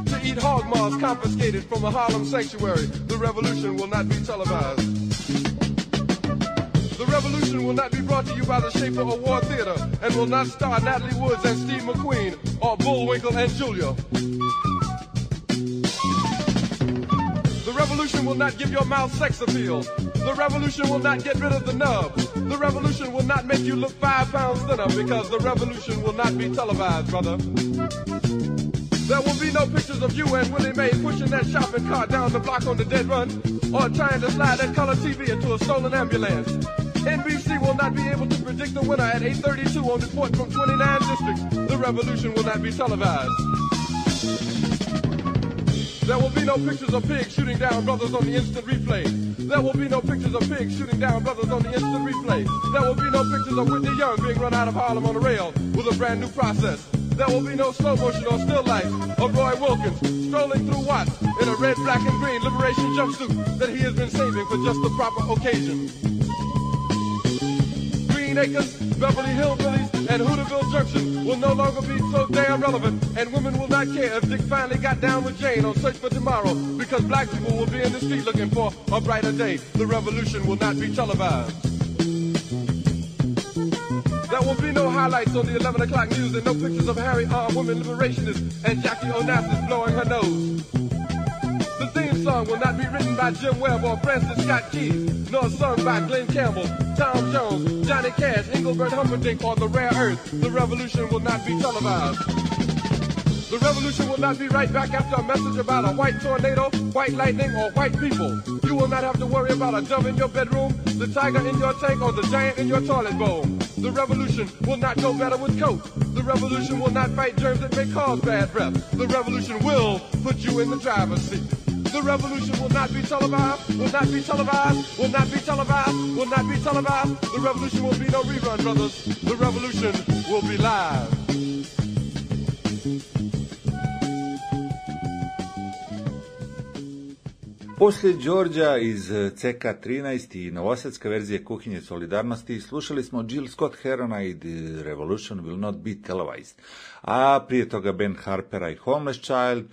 eat hog maws confiscated from a Harlem sanctuary. The revolution will not be televised. The revolution will not be brought to you by the Schaefer Award Theater and will not star Natalie Woods and Steve McQueen or Bullwinkle and Julia. The revolution will not give your mouth sex appeal. The revolution will not get rid of the nub. The revolution will not make you look five pounds thinner because the revolution will not be televised, brother. There will be no pictures of you and Willie Mae pushing that shopping cart down the block on the dead run or trying to slide that color TV into a stolen ambulance. NBC will not be able to predict the winner at 8.32 on report from 29 districts. The revolution will not be televised. There will be no pictures of pigs shooting down brothers on the instant replay. There will be no pictures of pigs shooting down brothers on the instant replay. There will be no pictures of Whitney Young being run out of Harlem on a rail with a brand new process. There will be no slow motion or still life of Roy Wilkins strolling through Watts in a red, black, and green liberation jumpsuit that he has been saving for just the proper occasion. Green Acres, Beverly Hillbillies, and Hooterville Junction will no longer be so damn relevant, and women will not care if Dick finally got down with Jane on Search for Tomorrow, because black people will be in the street looking for a brighter day. The revolution will not be televised. There will be no highlights on the 11 o'clock news and no pictures of Harry armed women liberationists and Jackie Onassis blowing her nose. The theme song will not be written by Jim Webb or Francis Scott Keys, nor sung by Glenn Campbell, Tom Jones, Johnny Cash, Engelbert Humperdinck, or The Rare Earth. The revolution will not be televised. The revolution will not be right back after a message about a white tornado, white lightning, or white people. You will not have to worry about a dove in your bedroom, the tiger in your tank, or the giant in your toilet bowl. The revolution will not go better with coke. The revolution will not fight germs that may cause bad breath. The revolution will put you in the driver's seat. The revolution will not be televised, will not be televised, will not be televised, will not be televised. The revolution will be no rerun, brothers. The revolution will be live. Poslije Đorđa iz CK13 i novosadska verzija Kuhinje solidarnosti slušali smo Jill Scott Herona i The Revolution Will Not Be Televised, a prije toga Ben Harpera i Homeless Child,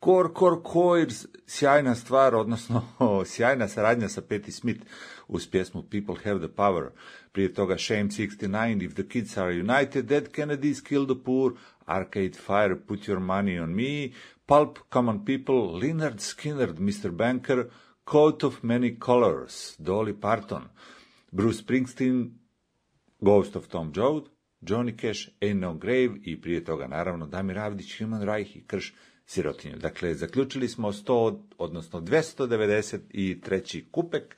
Core Core Coirs, sjajna stvar, odnosno (laughs) sjajna saradnja sa Patti Smith uz pjesmu People Have the Power, prije toga Shame 69, If the Kids Are United, Dead Kennedys Kill the Poor, Arcade Fire, Put Your Money on Me, Pulp, Common People, Leonard Skinner, Mr. Banker, Coat of Many Colors, Dolly Parton, Bruce Springsteen, Ghost of Tom Joad, Johnny Cash, Ain't No Grave i prije toga naravno Damir Avdić, Human Reich i Krš sirotinju. Dakle, zaključili smo 100, odnosno 293. kupek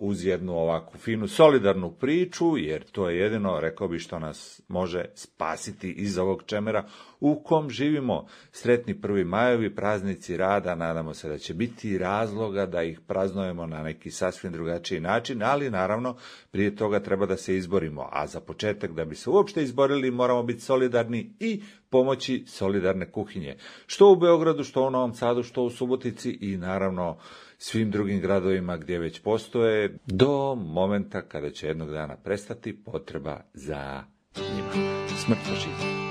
uz jednu ovakvu finu solidarnu priču, jer to je jedino, rekao bi, što nas može spasiti iz ovog čemera u kom živimo. Sretni prvi majovi, praznici rada, nadamo se da će biti razloga da ih praznujemo na neki sasvim drugačiji način, ali naravno prije toga treba da se izborimo, a za početak da bi se uopšte izborili moramo biti solidarni i pomoći solidarne kuhinje. Što u Beogradu, što u Novom Sadu, što u Subotici i naravno svim drugim gradovima gdje već postoje do momenta kada će jednog dana prestati potreba za njima. Smrt fašizmu.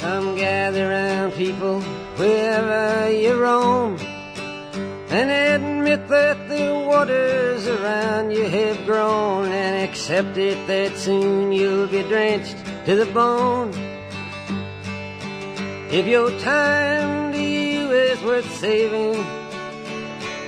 Come gather round people wherever you roam and admit that the waters around you have grown and accept it that soon you'll be drenched to the bone. If your time to you is worth saving,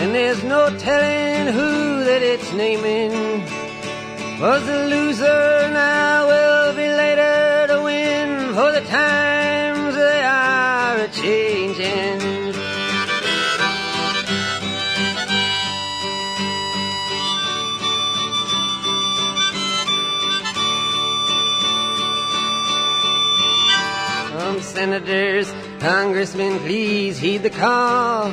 And there's no telling who that it's naming. Was the loser now will be later to win, for the times they are a changing. Some senators, congressmen, please heed the call.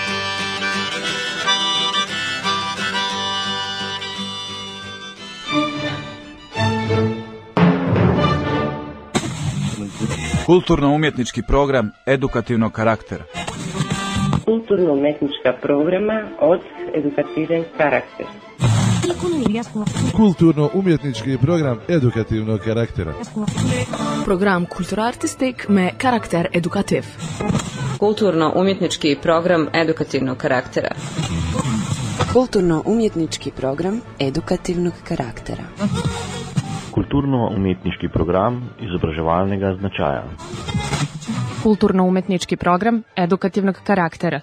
Kulturno-umjetnički program edukativnog karaktera. Kulturno-umetnička programa od edukativen karakter. Kulturno-umjetnički program edukativnog karaktera. Program kulturartistik me karakter edukativ. Kulturno-umjetnički program edukativnog karaktera. Kulturno-umjetnički program edukativnog karaktera. Kulturno-umetniški program izobraževalnega značaja. Kulturno-umetnički program edukativnog karaktera.